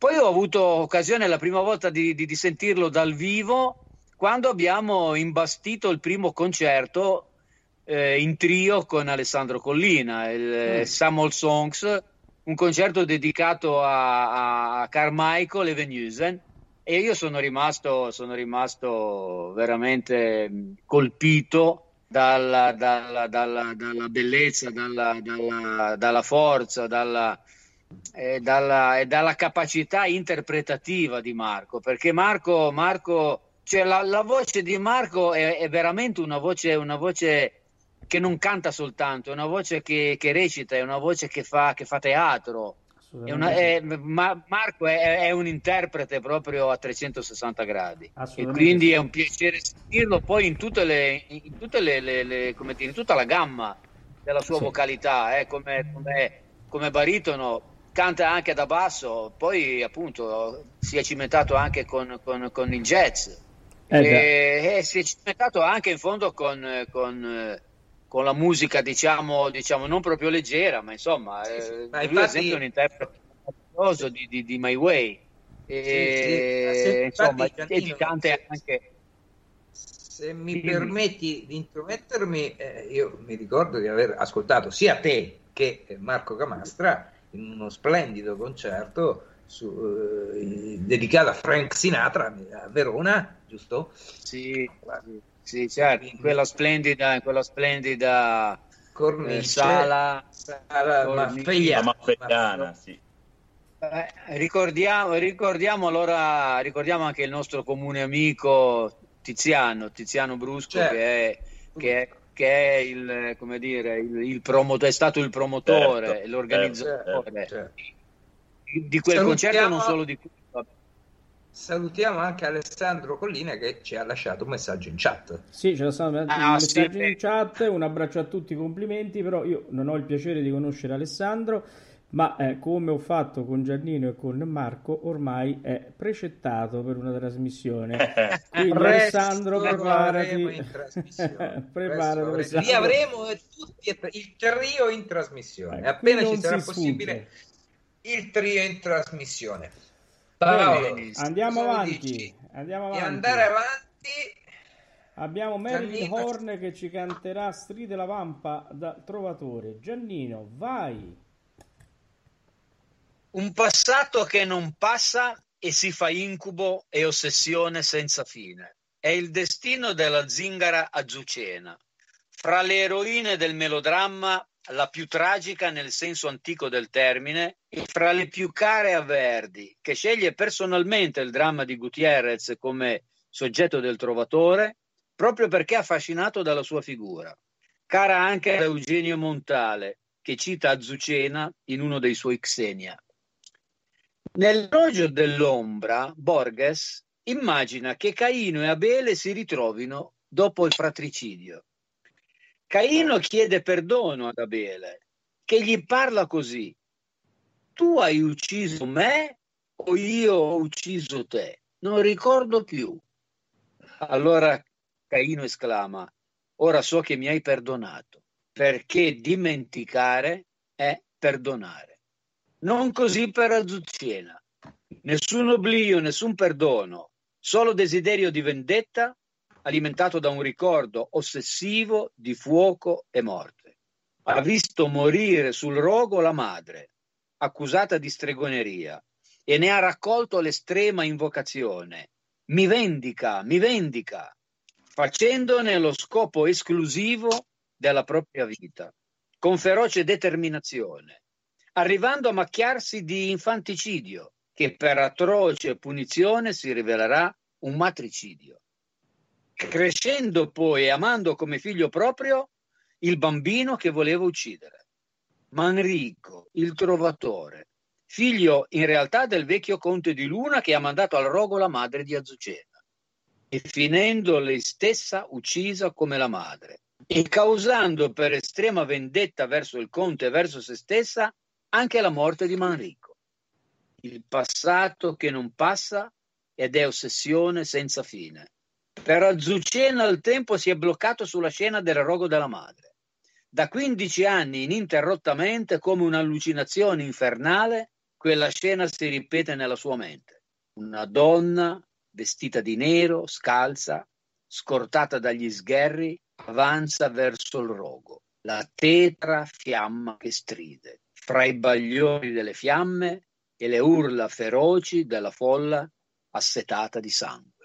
[SPEAKER 3] poi ho avuto occasione la prima volta di, di, di sentirlo dal vivo quando abbiamo imbastito il primo concerto eh, in trio con Alessandro Collina, il mm. Samuel Songs, un concerto dedicato a, a Carmichael e Venusen e io sono rimasto, sono rimasto veramente colpito dalla, dalla, dalla, dalla bellezza, dalla, forza, e dalla, e dalla, capacità interpretativa di Marco, perché Marco, Marco cioè la, la, voce di Marco è, è veramente una voce, una voce, che non canta soltanto, è una voce che, che recita, è una voce che fa, che fa teatro. È una, è, ma Marco è, un interprete proprio a 360 gradi. E quindi è un piacere sentirlo poi in tutte le, in tutte le, le, le come dire, in tutta la gamma della sua sì. vocalità eh, come, come, come baritono canta anche da basso, poi appunto si è cimentato anche con, con, con il jazz. Eh e, e, si è cimentato anche in fondo con, con, con la musica diciamo, diciamo, non proprio leggera, ma insomma sì, sì. Eh, ma lui infatti... è un interprete meraviglioso di, di, di, My Way. E sì, insomma e canta anche.
[SPEAKER 4] se mi permetti di intromettermi, eh, io mi ricordo di aver ascoltato sia te che Marco Camastra in uno splendido concerto su, eh, dedicato a Frank Sinatra a Verona, giusto?
[SPEAKER 3] Sì, sì certo, in quella splendida, in quella splendida
[SPEAKER 4] cornice, eh, sala, sala
[SPEAKER 7] Maffeiana, Maffeiana sì.
[SPEAKER 3] Eh, ricordiamo, ricordiamo, allora, ricordiamo anche il nostro comune amico Tiziano, Tiziano Brusco, certo. che, è, che è che è il, come dire, il, il promoto, è stato il promotore, certo, l'organizzatore certo, certo. di quel salutiamo, concerto, non solo di
[SPEAKER 4] quello. Salutiamo anche Alessandro Collina che ci ha lasciato un messaggio in chat.
[SPEAKER 5] Sì, ci ha lasciato un ah, messaggio sì, in chat, un abbraccio a tutti, complimenti, però io non ho il piacere di conoscere Alessandro ma eh, come ho fatto con Giannino e con Marco ormai è precettato per una trasmissione. Quindi Alessandro preparati.
[SPEAKER 4] preparati li avremo tutti il trio in trasmissione. Ecco, appena ci sarà possibile il trio in trasmissione
[SPEAKER 5] Bene, andiamo avanti. andiamo avanti.
[SPEAKER 4] andare avanti.
[SPEAKER 5] Abbiamo Marilyn Horn che ci canterà Stride la Vampa da Trovatore. Giannino vai.
[SPEAKER 3] Un passato che non passa e si fa incubo e ossessione senza fine. È il destino della zingara azucena. Fra le eroine del melodramma, la più tragica nel senso antico del termine, e fra le più care a Verdi, che sceglie personalmente il dramma di Gutierrez come soggetto del trovatore, proprio perché affascinato dalla sua figura. cara anche a Eugenio Montale, che cita Azucena in uno dei suoi Xenia. Nell'orologio dell'ombra, Borges immagina che Caino e Abele si ritrovino dopo il fratricidio. Caino chiede perdono ad Abele, che gli parla così. Tu hai ucciso me o io ho ucciso te? Non ricordo più. Allora Caino esclama, ora so che mi hai perdonato, perché dimenticare è perdonare. Non così per Azucena. Nessun oblio, nessun perdono, solo desiderio di vendetta alimentato da un ricordo ossessivo di fuoco e morte. Ha visto morire sul rogo la madre, accusata di stregoneria, e ne ha raccolto l'estrema invocazione. Mi vendica, mi vendica, facendone lo scopo esclusivo della propria vita, con feroce determinazione, arrivando a macchiarsi di infanticidio, che per atroce punizione si rivelerà un matricidio. Crescendo poi e amando come figlio proprio il bambino che voleva uccidere. Manrico, il trovatore, figlio in realtà del vecchio conte di Luna che ha mandato al rogo la madre di Azucena e finendo lei stessa uccisa come la madre e causando per estrema vendetta verso il conte e verso se stessa anche la morte di Manrico. Il passato che non passa ed è ossessione senza fine. Per Azucena il tempo si è bloccato sulla scena del rogo della madre. Da 15 anni ininterrottamente, come un'allucinazione infernale, quella scena si ripete nella sua mente. Una donna vestita di nero, scalza, scortata dagli sgherri, avanza verso il rogo, la tetra fiamma che stride, fra i bagliori delle fiamme e le urla feroci della folla assetata di sangue.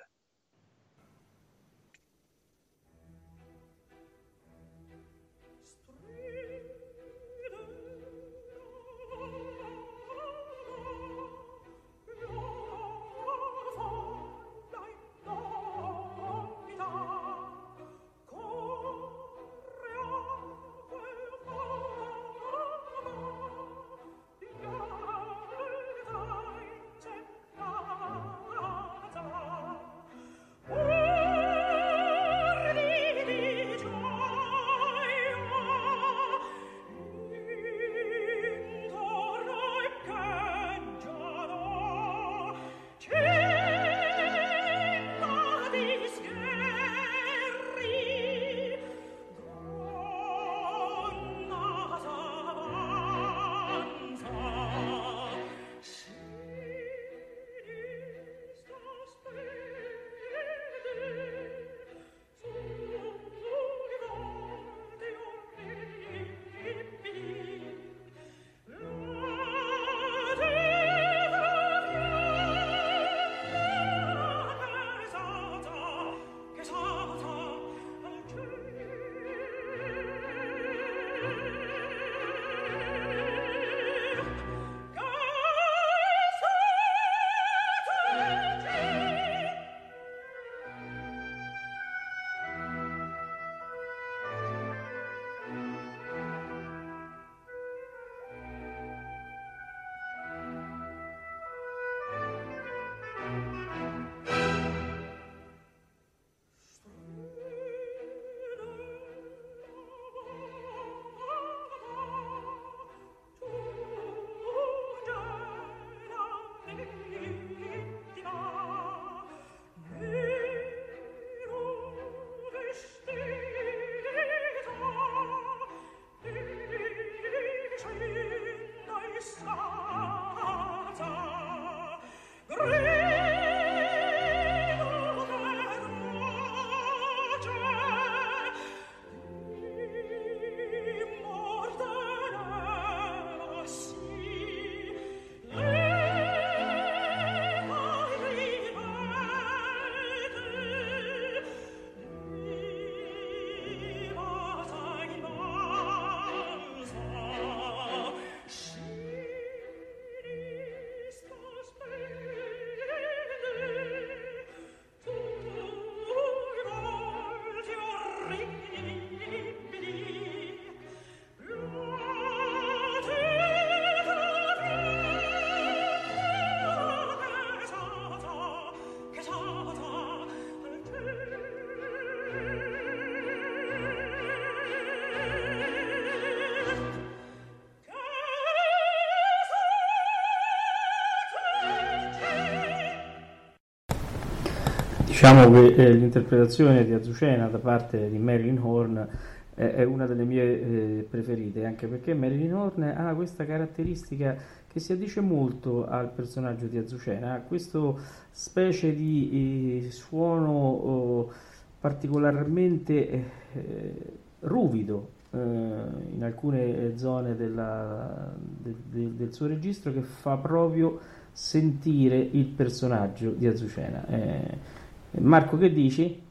[SPEAKER 5] Diciamo che eh, l'interpretazione di Azucena da parte di Marilyn Horn è una delle mie eh, preferite, anche perché Marilyn Horn ha questa caratteristica che si addice molto al personaggio di Azucena, ha questo specie di eh, suono oh, particolarmente eh, ruvido in alcune zone della, de, de, del suo registro che fa proprio sentire il personaggio di Azucena. Marco, che dici?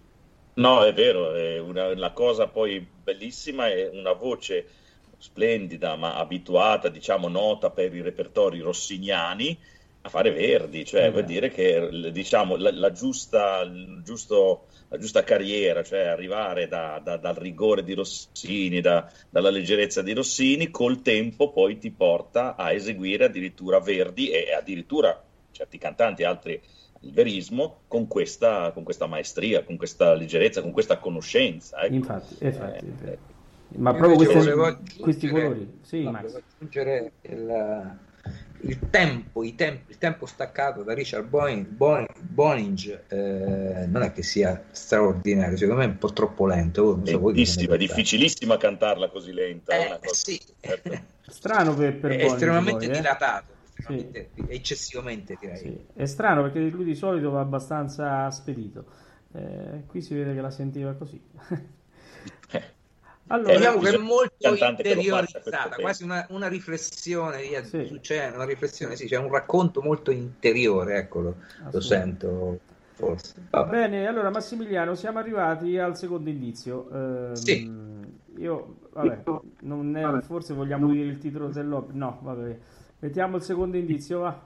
[SPEAKER 7] No, è vero, è una, la cosa poi bellissima è una voce splendida, ma abituata, diciamo, nota per i repertori rossiniani a fare Verdi, cioè vuol dire che diciamo, la, la, giusta, giusto, la, giusta, carriera, cioè arrivare da, da, dal rigore di Rossini, da, dalla leggerezza di Rossini, col tempo poi ti porta a eseguire addirittura Verdi e addirittura certi cantanti, altri il verismo con questa, con questa maestria, con questa leggerezza, con questa conoscenza.
[SPEAKER 5] Ecco. Infatti, infatti, eh, ma proprio questi, questi colori. Sì, Max.
[SPEAKER 4] aggiungere il, il, tempo, il, tempo, il tempo staccato da Richard Boning, Boning eh, non è che sia straordinario, secondo me è un po' troppo lento.
[SPEAKER 7] È so difficilissima cantarla così lenta.
[SPEAKER 4] Eh, cosa, sì. certo.
[SPEAKER 5] Strano per, per
[SPEAKER 4] È
[SPEAKER 5] Boning,
[SPEAKER 4] estremamente
[SPEAKER 5] poi,
[SPEAKER 4] eh? Dilatato sì. eccessivamente direi.
[SPEAKER 5] Sì. È strano perché lui di solito va abbastanza spedito. Eh, qui si vede che la sentiva così.
[SPEAKER 4] allora, diciamo che è molto interiorizzata, quasi una, una riflessione via, sì. succede, una riflessione, sì, c'è un racconto molto interiore, eccolo, lo sento. Forse.
[SPEAKER 5] Va bene, allora Massimiliano, siamo arrivati al secondo indizio. Eh, sì. Io, vabbè, è, forse vogliamo dire il titolo dell'opera. No, vabbè. Mettiamo il secondo indizio, va.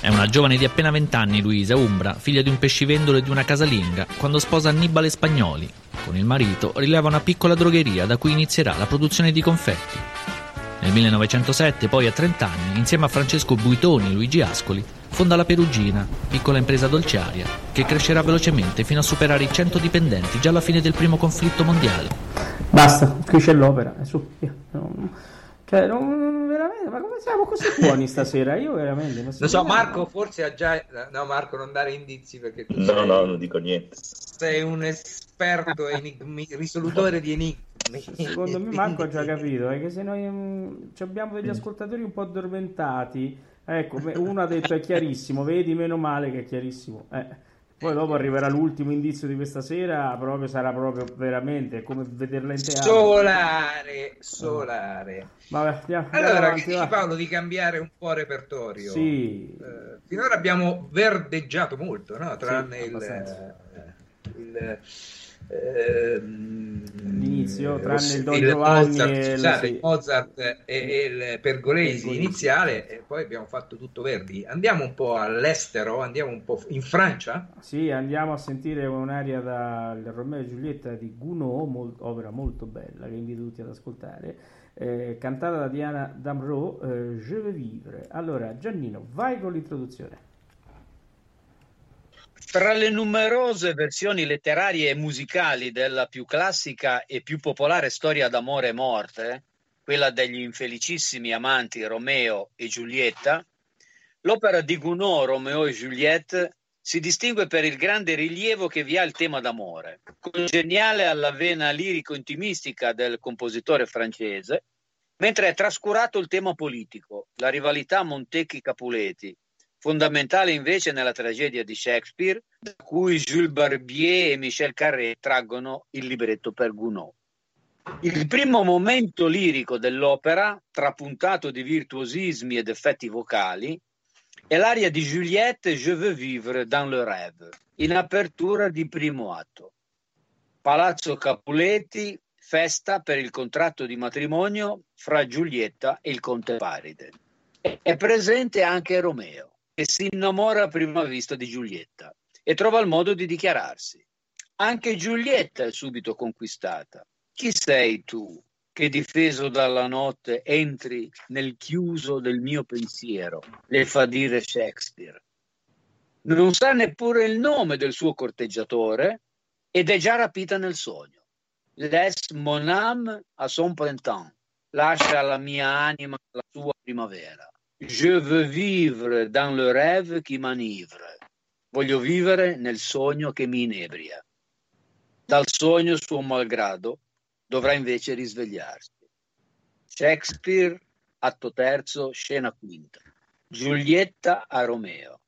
[SPEAKER 8] È una giovane di appena vent'anni, Luisa Umbra, figlia di un pescivendolo e di una casalinga, quando sposa Annibale Spagnoli. Con il marito rileva una piccola drogheria da cui inizierà la produzione di confetti. Nel 1907, poi a 30 anni, insieme a Francesco Buitoni e Luigi Ascoli, fonda la Perugina, piccola impresa dolciaria, che crescerà velocemente fino a superare i 100 dipendenti già alla fine del primo conflitto mondiale.
[SPEAKER 5] Basta, qui c'è l'opera, è su, cioè, non, veramente, ma come siamo così buoni stasera? Io veramente
[SPEAKER 4] non so, Marco forse ha già... No, Marco, non dare indizi perché tu
[SPEAKER 7] No, sei... no, non dico niente.
[SPEAKER 4] Sei un esperto enigmi... risolutore di enigmi.
[SPEAKER 5] Secondo me Marco ha già capito, è che se noi um, abbiamo degli ascoltatori un po' addormentati Ecco, uno ha detto è chiarissimo, vedi, meno male che è chiarissimo. Eh. Poi dopo arriverà l'ultimo indizio di questa sera, proprio sarà proprio veramente come vederla in teatro.
[SPEAKER 4] Solare, solare.
[SPEAKER 5] Vabbè, andiamo,
[SPEAKER 4] allora, avanti, dici Paolo di cambiare un po' repertorio?
[SPEAKER 5] Sì.
[SPEAKER 4] Eh, finora abbiamo verdeggiato molto, no? Tranne sì, il, eh, il
[SPEAKER 5] L'inizio, tranne il Don Giovanni
[SPEAKER 4] Mozart, e scusate, il Mozart e, e il Pergolesi iniziale, e poi abbiamo fatto tutto Verdi. Andiamo un po' all'estero, andiamo un po' in Francia.
[SPEAKER 5] Sì, andiamo a sentire un'aria dal Romeo e Giulietta di Gounod, molt, opera molto bella che invito tutti ad ascoltare. Eh, cantata da Diana Damro, eh, Je veux vivre. Allora, Giannino, vai con l'introduzione.
[SPEAKER 3] Tra le numerose versioni letterarie e musicali della più classica e più popolare storia d'amore e morte, quella degli infelicissimi amanti Romeo e Giulietta, l'opera di Gounod, Romeo e Juliette, si distingue per il grande rilievo che vi ha il tema d'amore, congeniale alla vena lirico-intimistica del compositore francese, mentre è trascurato il tema politico, la rivalità Montecchi-Capuleti, fondamentale invece nella tragedia di Shakespeare, da cui Jules Barbier e Michel Carré traggono il libretto per Gounod. Il primo momento lirico dell'opera, trapuntato di virtuosismi ed effetti vocali, è l'aria di Juliette Je veux vivre dans le rêve, in apertura di primo atto. Palazzo Capuletti, festa per il contratto di matrimonio fra Giulietta e il conte Paride. È presente anche Romeo e si innamora a prima vista di Giulietta e trova il modo di dichiararsi. Anche Giulietta è subito conquistata. Chi sei tu che difeso dalla notte entri nel chiuso del mio pensiero? Le fa dire Shakespeare. Non sa neppure il nome del suo corteggiatore ed è già rapita nel sogno. Les mon âme à son printemps.
[SPEAKER 1] lascia alla mia anima la sua primavera. Je veux vivre dans le rêve qui m'enivre. Voglio vivere nel sogno che mi inebria. Dal sogno suo malgrado dovrà invece risvegliarsi. Shakespeare, atto terzo, scena quinta. Giulietta a Romeo.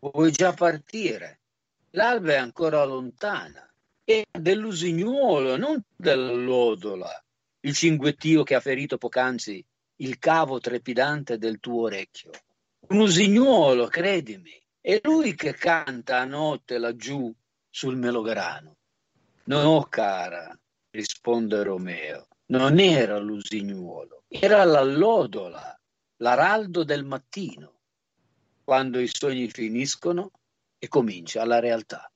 [SPEAKER 1] Vuoi già partire? L'alba è ancora lontana. È dell'usignuolo, non dell'odola, il cinguettio che ha ferito poc'anzi il cavo trepidante del tuo orecchio. Un usignuolo, credimi, è lui che canta a notte laggiù sul melograno. No, cara, risponde Romeo, non era l'usignuolo, era l'allodola, l'araldo del mattino, quando i sogni finiscono e comincia la realtà.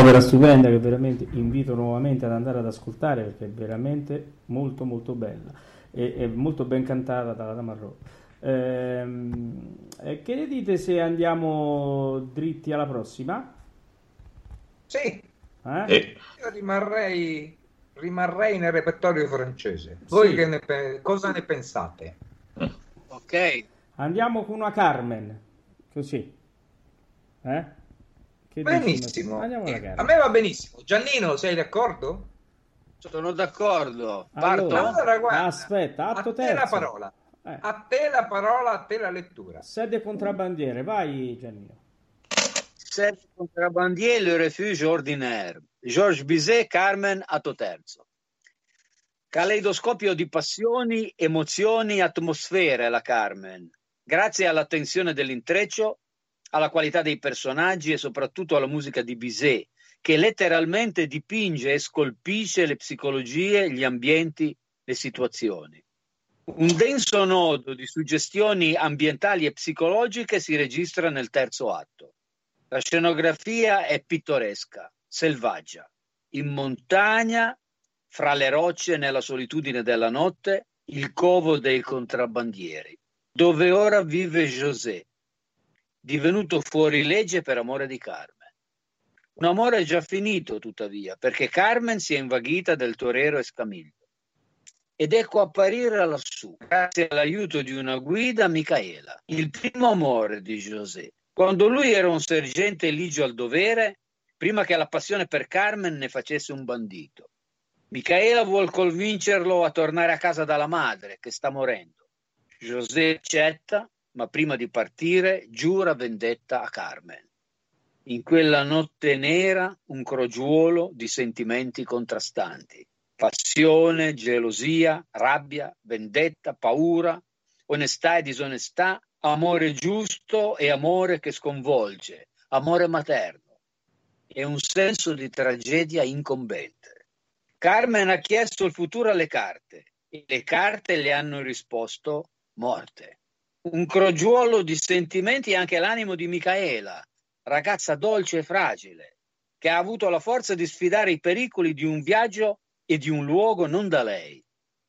[SPEAKER 5] Opera stupenda che veramente invito nuovamente ad andare ad ascoltare perché è veramente molto molto bella e è molto ben cantata dalla Damarro. Ehm, che ne dite se andiamo dritti alla prossima?
[SPEAKER 4] Sì, Eh? Eh. Io rimarrei, rimarrei nel repertorio francese. Voi sì. ne, cosa ne pensate?
[SPEAKER 3] Ok.
[SPEAKER 5] Andiamo con una Carmen, così. Eh?
[SPEAKER 4] Che benissimo. Eh, a me va benissimo. Giannino, sei d'accordo?
[SPEAKER 3] Sono d'accordo. Parto?
[SPEAKER 5] Allora, guarda, aspetta, atto
[SPEAKER 4] a
[SPEAKER 5] terzo.
[SPEAKER 4] te la parola. Eh. A te la parola, a te la lettura.
[SPEAKER 5] Sede contrabbandiere, vai Giannino.
[SPEAKER 3] Sede contrabbandiere, le refuge ordinaire. Georges Bizet, Carmen, atto terzo. Caleidoscopio di passioni, emozioni, atmosfere la Carmen. Grazie all'attenzione dell'intreccio, alla qualità dei personaggi e soprattutto alla musica di Bizet, che letteralmente dipinge e scolpisce le psicologie, gli ambienti, le situazioni. Un denso nodo di suggestioni ambientali e psicologiche si registra nel terzo atto. La scenografia è pittoresca, selvaggia, in montagna, fra le rocce nella solitudine della notte, il covo dei contrabbandieri, dove ora vive José, divenuto fuori legge per amore di Carmen. Un amore già finito, tuttavia, perché Carmen si è invaghita del torero Escamiglio. Ed ecco apparire lassù, grazie all'aiuto di una guida, Micaela, il primo amore di José. Quando lui era un sergente ligio al dovere, prima che la passione per Carmen ne facesse un bandito. Micaela vuol convincerlo a tornare a casa dalla madre, che sta morendo. José accetta, ma prima di partire giura vendetta a Carmen. In quella notte nera un crogiuolo di sentimenti contrastanti. Passione, gelosia, rabbia, vendetta, paura, onestà e disonestà, amore giusto e amore che sconvolge, amore materno e un senso di tragedia incombente. Carmen ha chiesto il futuro alle carte e le carte le hanno risposto morte. Un crogiuolo di sentimenti anche l'animo di Micaela, ragazza dolce e fragile, che ha avuto la forza di sfidare i pericoli di un viaggio e di un luogo non da lei.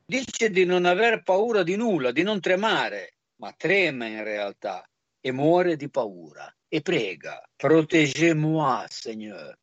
[SPEAKER 3] Dice di non aver paura di nulla, di non tremare, ma trema in realtà e muore di paura e prega, protégez-moi, Seigneur.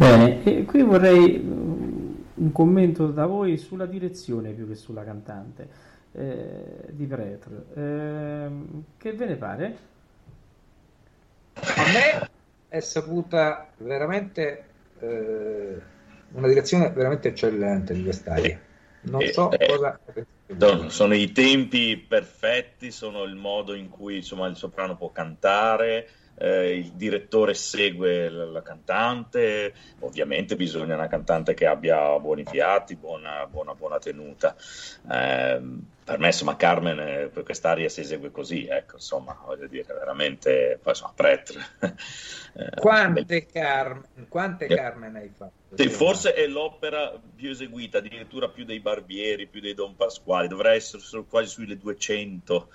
[SPEAKER 5] Bene, e qui vorrei mm, un commento da voi sulla direzione più che sulla cantante eh, di Pretre. Eh, che ve ne pare?
[SPEAKER 4] A me è saputa veramente eh, una direzione veramente eccellente di quest'aria. Non so
[SPEAKER 7] eh,
[SPEAKER 4] cosa.
[SPEAKER 7] Sono, sono i tempi perfetti, sono il modo in cui insomma, il soprano può cantare, eh, il direttore segue la, la, cantante, ovviamente bisogna una cantante che abbia buoni fiati, buona, buona, buona tenuta. Eh, per me, insomma, Carmen eh, per quest'aria si esegue così, ecco, insomma, voglio dire, veramente, poi insomma, Pretre.
[SPEAKER 4] Eh, quante, Carmen, quante Carmen hai fatto?
[SPEAKER 7] Sì, forse è l'opera più eseguita, addirittura più dei Barbieri, più dei Don Pasquali, dovrà essere quasi sulle 200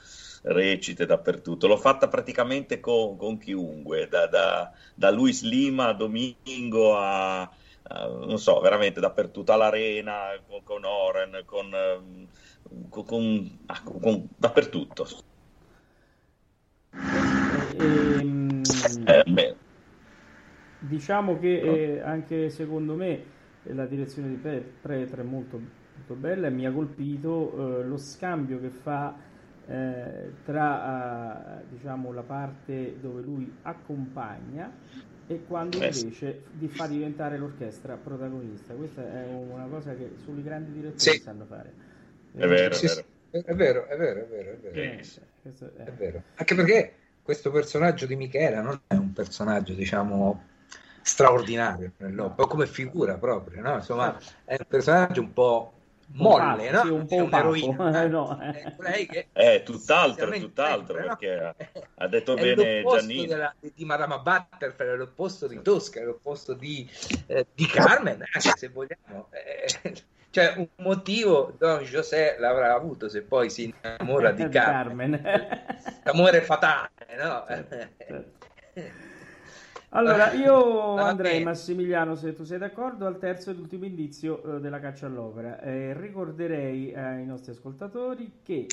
[SPEAKER 7] recite dappertutto. L'ho fatta praticamente con, con chiunque, da, da, da, Luis Lima a Domingo a, a, non so, veramente dappertutto, all'Arena, con, con Oren, con, con, con ah, dappertutto.
[SPEAKER 5] Ehm, eh, diciamo che eh, anche secondo me la direzione di Pretre è molto, molto bella e mi ha colpito eh, lo scambio che fa eh, tra eh, diciamo, la parte dove lui accompagna e quando eh invece di fa diventare l'orchestra protagonista. Questa è una cosa che solo i grandi direttori sì. sanno fare.
[SPEAKER 7] È vero, sì,
[SPEAKER 4] è vero, è vero, è vero, è vero. Eh, è. è vero. Anche perché questo personaggio di Michela non è un personaggio, diciamo, straordinario nell'opera, come figura proprio, no? Insomma, è un personaggio un po' molle, no?
[SPEAKER 5] Sì, un po' un
[SPEAKER 7] eh, no. eh, che eh, tutt'altro, tutt'altro perché no? ha detto è bene Giannini.
[SPEAKER 4] Della, di Madama Butterfly, è l'opposto di Tosca, è l'opposto di, eh, di Carmen, anche se vogliamo. Eh, cioè, un motivo Don José l'avrà avuto se poi si innamora di Carmen. Carmen. L'amore fatale, no?
[SPEAKER 5] Certo. Allora, io andrei, Massimiliano, se tu sei d'accordo, al terzo ed ultimo indizio eh, della caccia all'opera. Eh, ricorderei ai nostri ascoltatori che eh,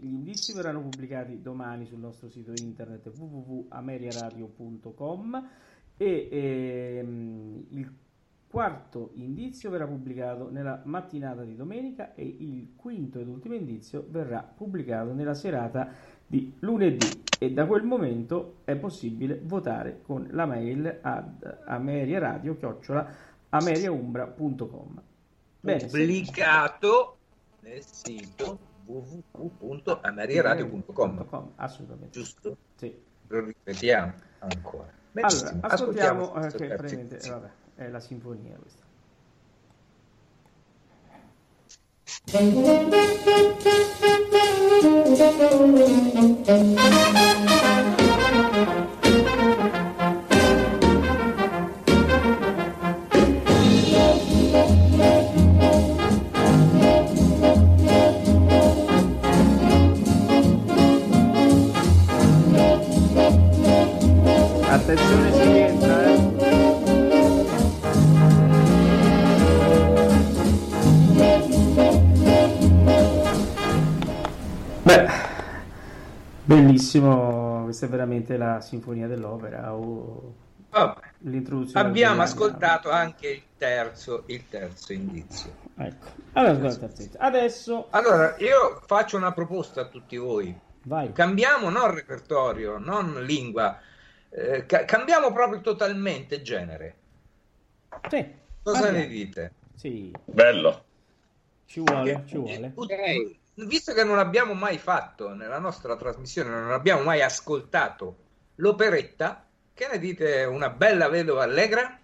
[SPEAKER 5] gli indizi verranno pubblicati domani sul nostro sito internet www.ameriaradio.com e ehm, il quarto indizio verrà pubblicato nella mattinata di domenica e il quinto ed ultimo indizio verrà pubblicato nella serata di lunedì e da quel momento è possibile votare con la mail ad ameriaradio-ameriaumbra.com
[SPEAKER 4] pubblicato nel sito www.ameriaradio.com
[SPEAKER 5] assolutamente
[SPEAKER 4] giusto?
[SPEAKER 5] sì.
[SPEAKER 4] lo ripetiamo ancora
[SPEAKER 5] Benissimo. allora ascoltiamo, ascoltiamo eh, che sì. vabbè, è la sinfonia questa Attenzione si rientra, eh. Bellissimo, questa è veramente la sinfonia dell'opera o l'introduzione.
[SPEAKER 4] Abbiamo ascoltato anche il terzo, il terzo indizio.
[SPEAKER 5] Ecco, allora, adesso...
[SPEAKER 4] Allora, io faccio una proposta a tutti voi.
[SPEAKER 5] Vai.
[SPEAKER 4] Cambiamo non repertorio, non lingua, eh, ca- cambiamo proprio totalmente genere.
[SPEAKER 5] Sì.
[SPEAKER 4] Cosa ne dite?
[SPEAKER 5] Sì.
[SPEAKER 7] Bello.
[SPEAKER 5] Ci vuole, ci vuole.
[SPEAKER 4] Okay visto che non abbiamo mai fatto nella nostra trasmissione, non abbiamo mai ascoltato l'operetta, che ne dite una bella vedova allegra?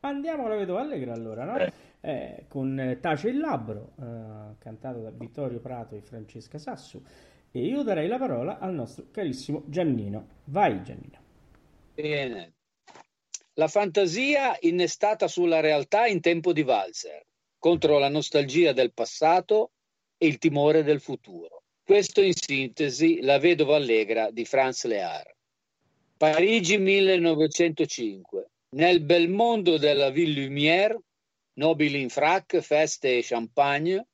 [SPEAKER 5] Andiamo alla vedova allegra allora, no? Eh. Eh, con Tace il Labbro, eh, cantato da Vittorio Prato e Francesca Sassu. E io darei la parola al nostro carissimo Giannino. Vai Giannino.
[SPEAKER 3] Bene. La fantasia innestata sulla realtà in tempo di valzer, contro la nostalgia del passato e il timore del futuro. Questo in sintesi La vedova allegra di Franz Lear. Parigi 1905. Nel bel mondo della Ville Lumière, nobili in frac, feste e champagne,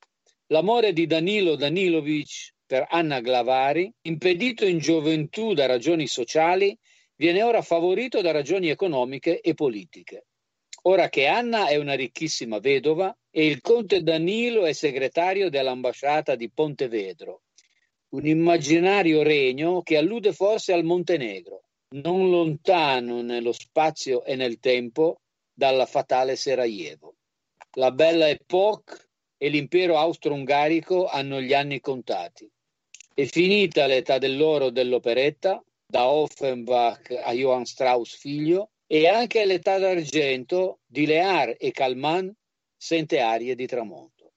[SPEAKER 3] l'amore di Danilo Danilovic per Anna Glavari, impedito in gioventù da ragioni sociali, viene ora favorito da ragioni economiche e politiche. ora che Anna è una ricchissima vedova e il conte Danilo è segretario dell'ambasciata di Pontevedro, un immaginario regno che allude forse al Montenegro, non lontano nello spazio e nel tempo dalla fatale Sarajevo. La bella Epoque e l'impero austro-ungarico hanno gli anni contati. È finita l'età dell'oro dell'operetta, da Offenbach a Johann Strauss figlio, e anche l'età d'argento di Lear e Calman sente arie di tramonto.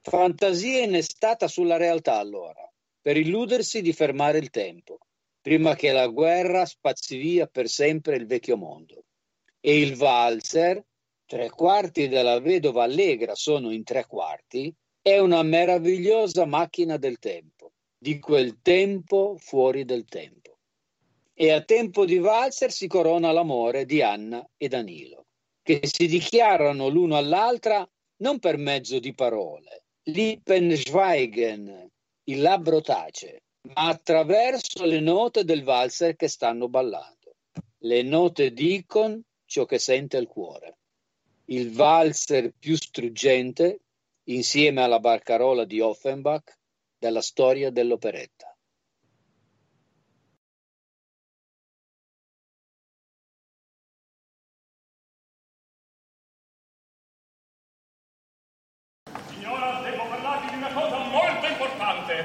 [SPEAKER 3] Fantasia innestata sulla realtà allora, per illudersi di fermare il tempo, prima che la guerra spazzi via per sempre il vecchio mondo. E il valzer, tre quarti della vedova allegra sono in tre quarti, è una meravigliosa macchina del tempo, di quel tempo fuori del tempo. E a tempo di valzer si corona l'amore di Anna e Danilo, che si dichiarano l'uno all'altra non per mezzo di parole, Lippenschweigen, il labbro tace, ma attraverso le note del valzer che stanno ballando. Le note dicono ciò che sente il cuore. Il valzer più struggente, insieme alla barcarola di Offenbach, della storia dell'operetta.
[SPEAKER 6] Importante.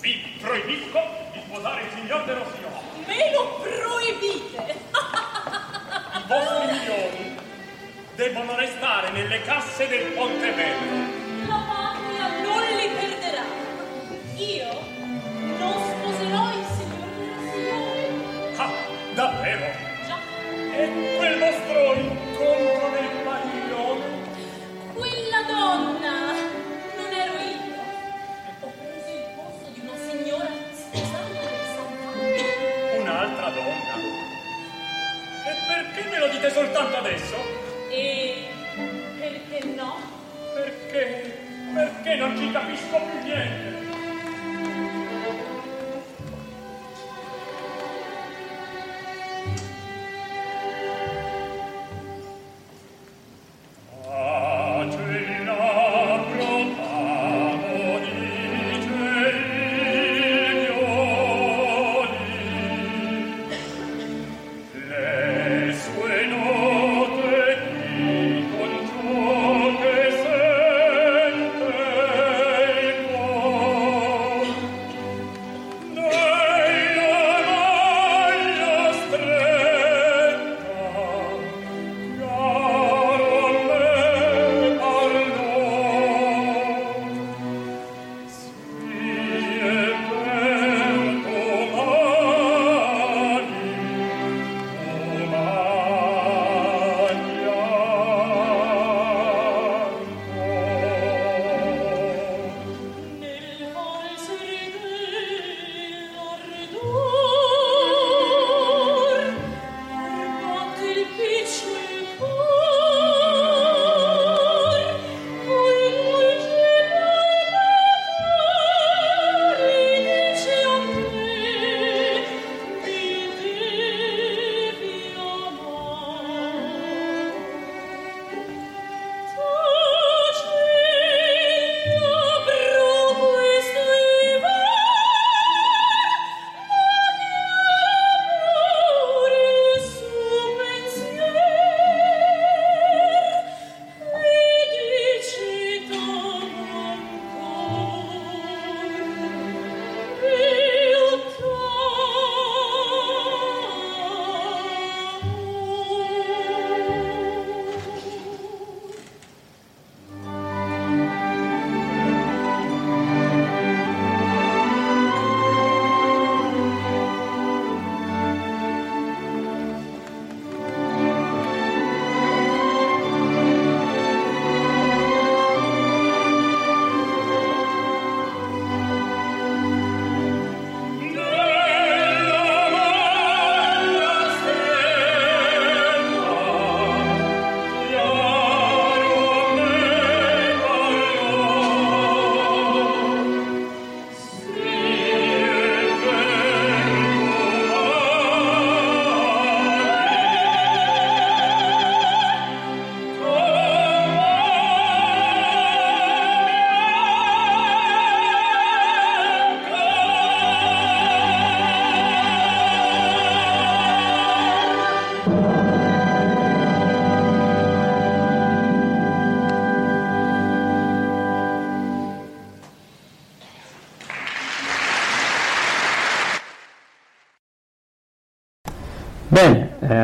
[SPEAKER 6] Vi proibisco di sposare il signor De Rossio.
[SPEAKER 1] Me lo proibite!
[SPEAKER 6] I vostri milioni debbono restare nelle casse del Ponte Bello.
[SPEAKER 1] La patria non li perderà. Io
[SPEAKER 6] perché me lo dite soltanto adesso?
[SPEAKER 1] E perché no?
[SPEAKER 6] Perché? Perché non ci capisco più niente.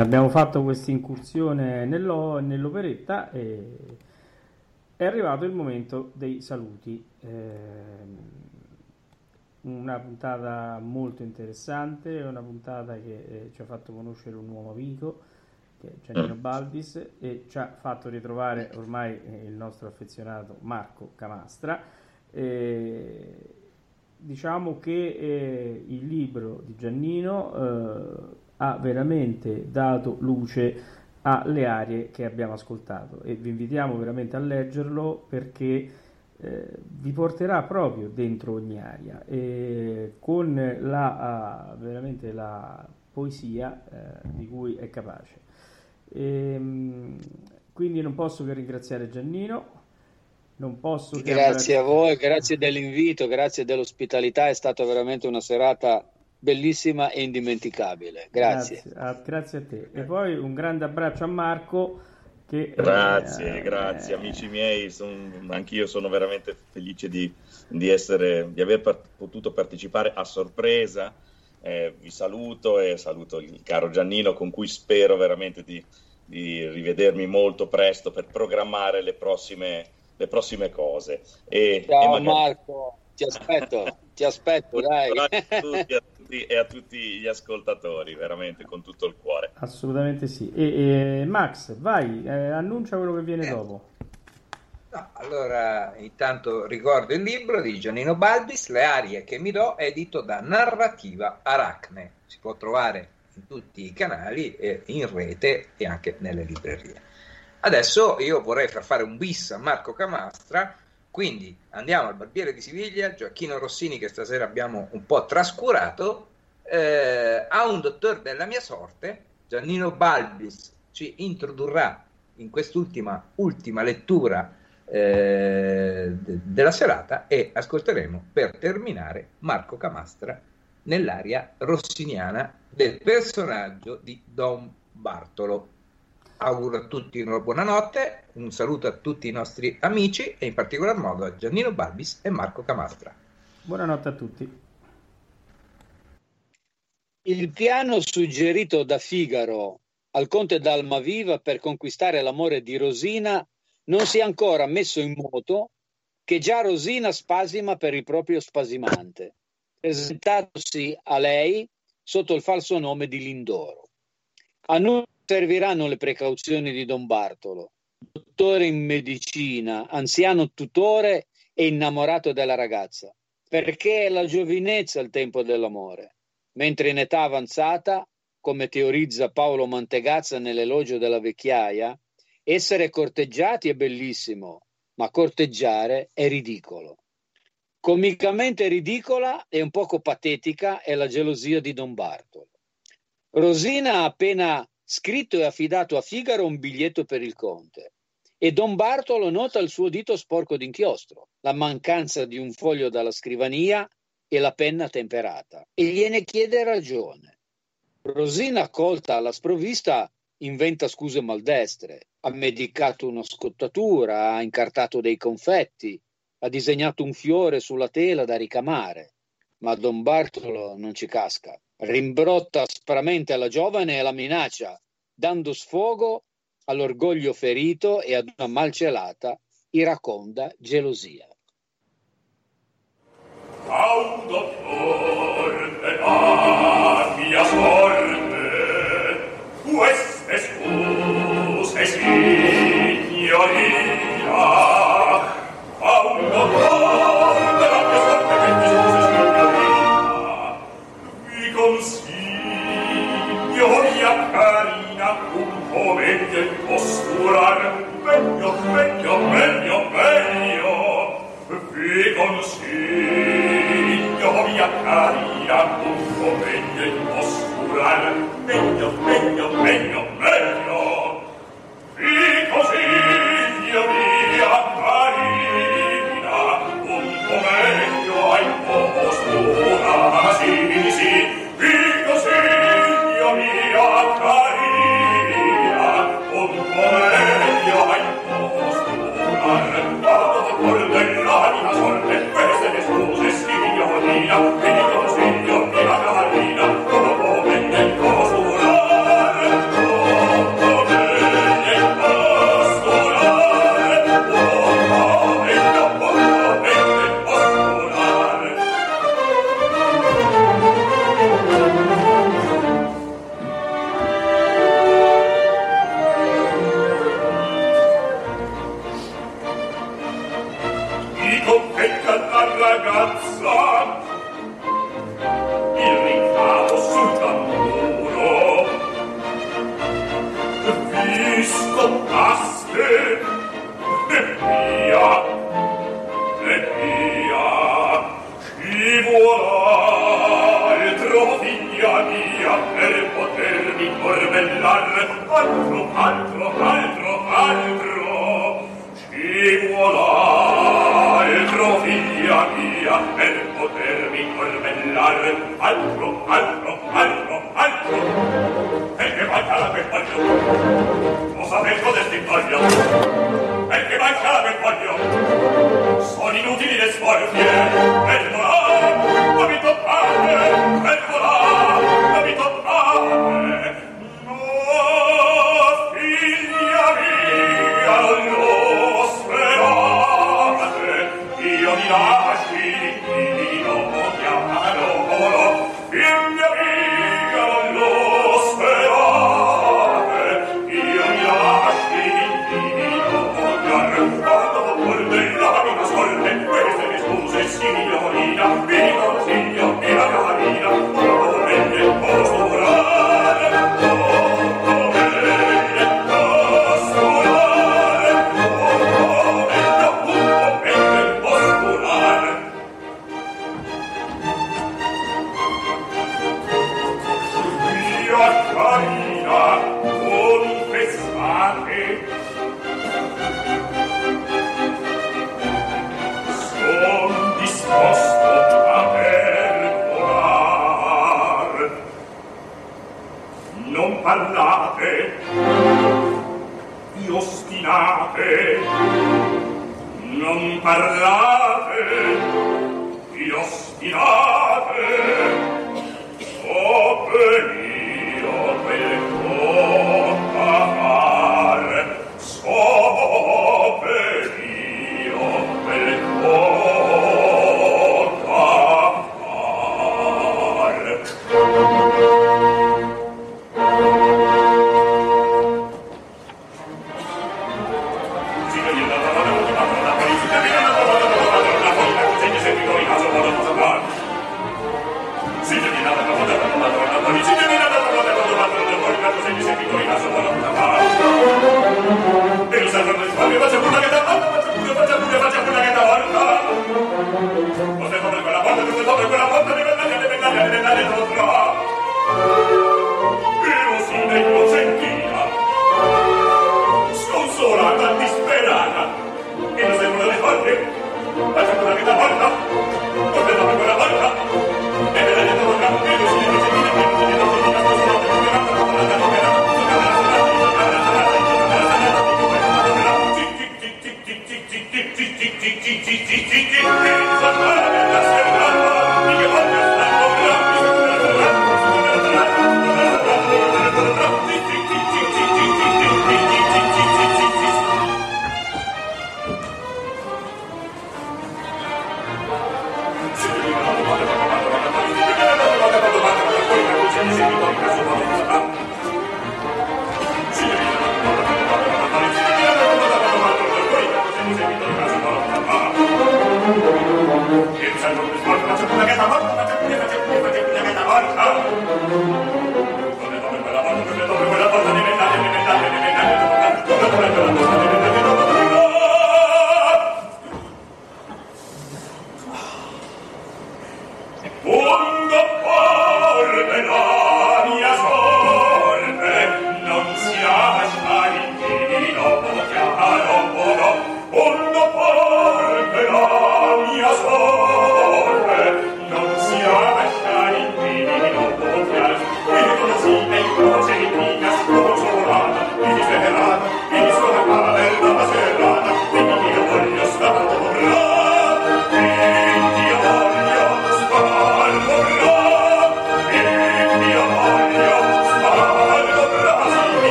[SPEAKER 5] Abbiamo fatto questa incursione nello- nell'operetta e è arrivato il momento dei saluti. Ehm, una puntata molto interessante, una puntata che eh, ci ha fatto conoscere un nuovo amico, che è Giannino Balbis, e ci ha fatto ritrovare ormai eh, il nostro affezionato Marco Camastra. E diciamo che eh, il libro di Giannino eh, ha veramente dato luce alle aree che abbiamo ascoltato e vi invitiamo veramente a leggerlo perché eh, vi porterà proprio dentro ogni aria e con la, ah, veramente la poesia eh, di cui è capace. Ehm, quindi non posso che ringraziare Giannino, non posso che
[SPEAKER 3] Grazie a voi, grazie dell'invito, grazie dell'ospitalità, è stata veramente una serata bellissima e indimenticabile. Grazie.
[SPEAKER 5] Grazie a, grazie a te. E poi un grande abbraccio a Marco che
[SPEAKER 7] Grazie,
[SPEAKER 5] eh,
[SPEAKER 7] grazie amici miei, son- anch'io sono veramente felice di, di essere, di aver par- potuto partecipare a sorpresa. Eh, vi saluto e saluto il caro Giannino con cui spero veramente di, di rivedermi molto presto per programmare le prossime, le prossime cose. E, e
[SPEAKER 3] Ciao
[SPEAKER 7] magari-
[SPEAKER 3] Marco, ti aspetto, ti aspetto, dai.
[SPEAKER 7] tutti, e a tutti gli ascoltatori, veramente con tutto il cuore.
[SPEAKER 5] Assolutamente sì. E, e Max, vai, eh, annuncia quello che viene dopo.
[SPEAKER 4] No, allora, intanto ricordo il libro di Giannino Balbis, Le arie che mi do, edito da Narrativa Aracne. Si può trovare in tutti i canali, eh, in rete e anche nelle librerie. Adesso io vorrei far fare un bis a Marco Camastra, quindi andiamo al Barbiere di Siviglia, Gioacchino Rossini che stasera abbiamo un po' trascurato, eh, a un dottor della mia sorte, Giannino Balbis ci introdurrà in quest'ultima ultima lettura eh, de- della serata e ascolteremo per terminare Marco Camastra nell'aria rossiniana del personaggio di Don Bartolo. Auguro a tutti una buonanotte, un saluto a tutti i nostri amici e in particolar modo a Giannino Balbis e Marco Camastra.
[SPEAKER 5] Buonanotte a tutti.
[SPEAKER 3] Il piano suggerito da Figaro al conte d'Almaviva per conquistare l'amore di Rosina non si è ancora messo in moto che già Rosina spasima per il proprio spasimante, presentatosi a lei sotto il falso nome di Lindoro. A noi serviranno le precauzioni di Don Bartolo, dottore in medicina, anziano tutore e innamorato della ragazza, perché è la giovinezza il tempo dell'amore, mentre in età avanzata, come teorizza Paolo Mantegazza nell'elogio della vecchiaia, essere corteggiati è bellissimo, ma corteggiare è ridicolo. Comicamente ridicola e un poco patetica è la gelosia di Don Bartolo. Rosina ha appena scritto e affidato a Figaro un biglietto per il conte. E Don Bartolo nota il suo dito sporco d'inchiostro, la mancanza di un foglio dalla scrivania e la penna temperata. E gliene chiede ragione. Rosina, colta alla sprovvista, inventa scuse maldestre, ha medicato una scottatura, ha incartato dei confetti, ha disegnato un fiore sulla tela da ricamare, ma Don Bartolo non ci casca. Rimbrotta aspramente alla giovane e la minaccia, dando sfogo all'orgoglio ferito e ad una malcelata, iraconda gelosia.
[SPEAKER 6] A un dottor della mia sorte queste scuse signoria oscurare meglio, meglio, meglio, meglio. Vi consiglio mia carina un po' meglio in oscurare meglio, meglio, meglio, meglio. Vi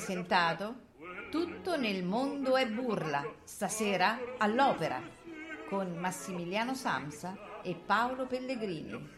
[SPEAKER 6] presentato Tutto nel mondo è burla, stasera all'opera, con Massimiliano Samsa e Paolo Pellegrini.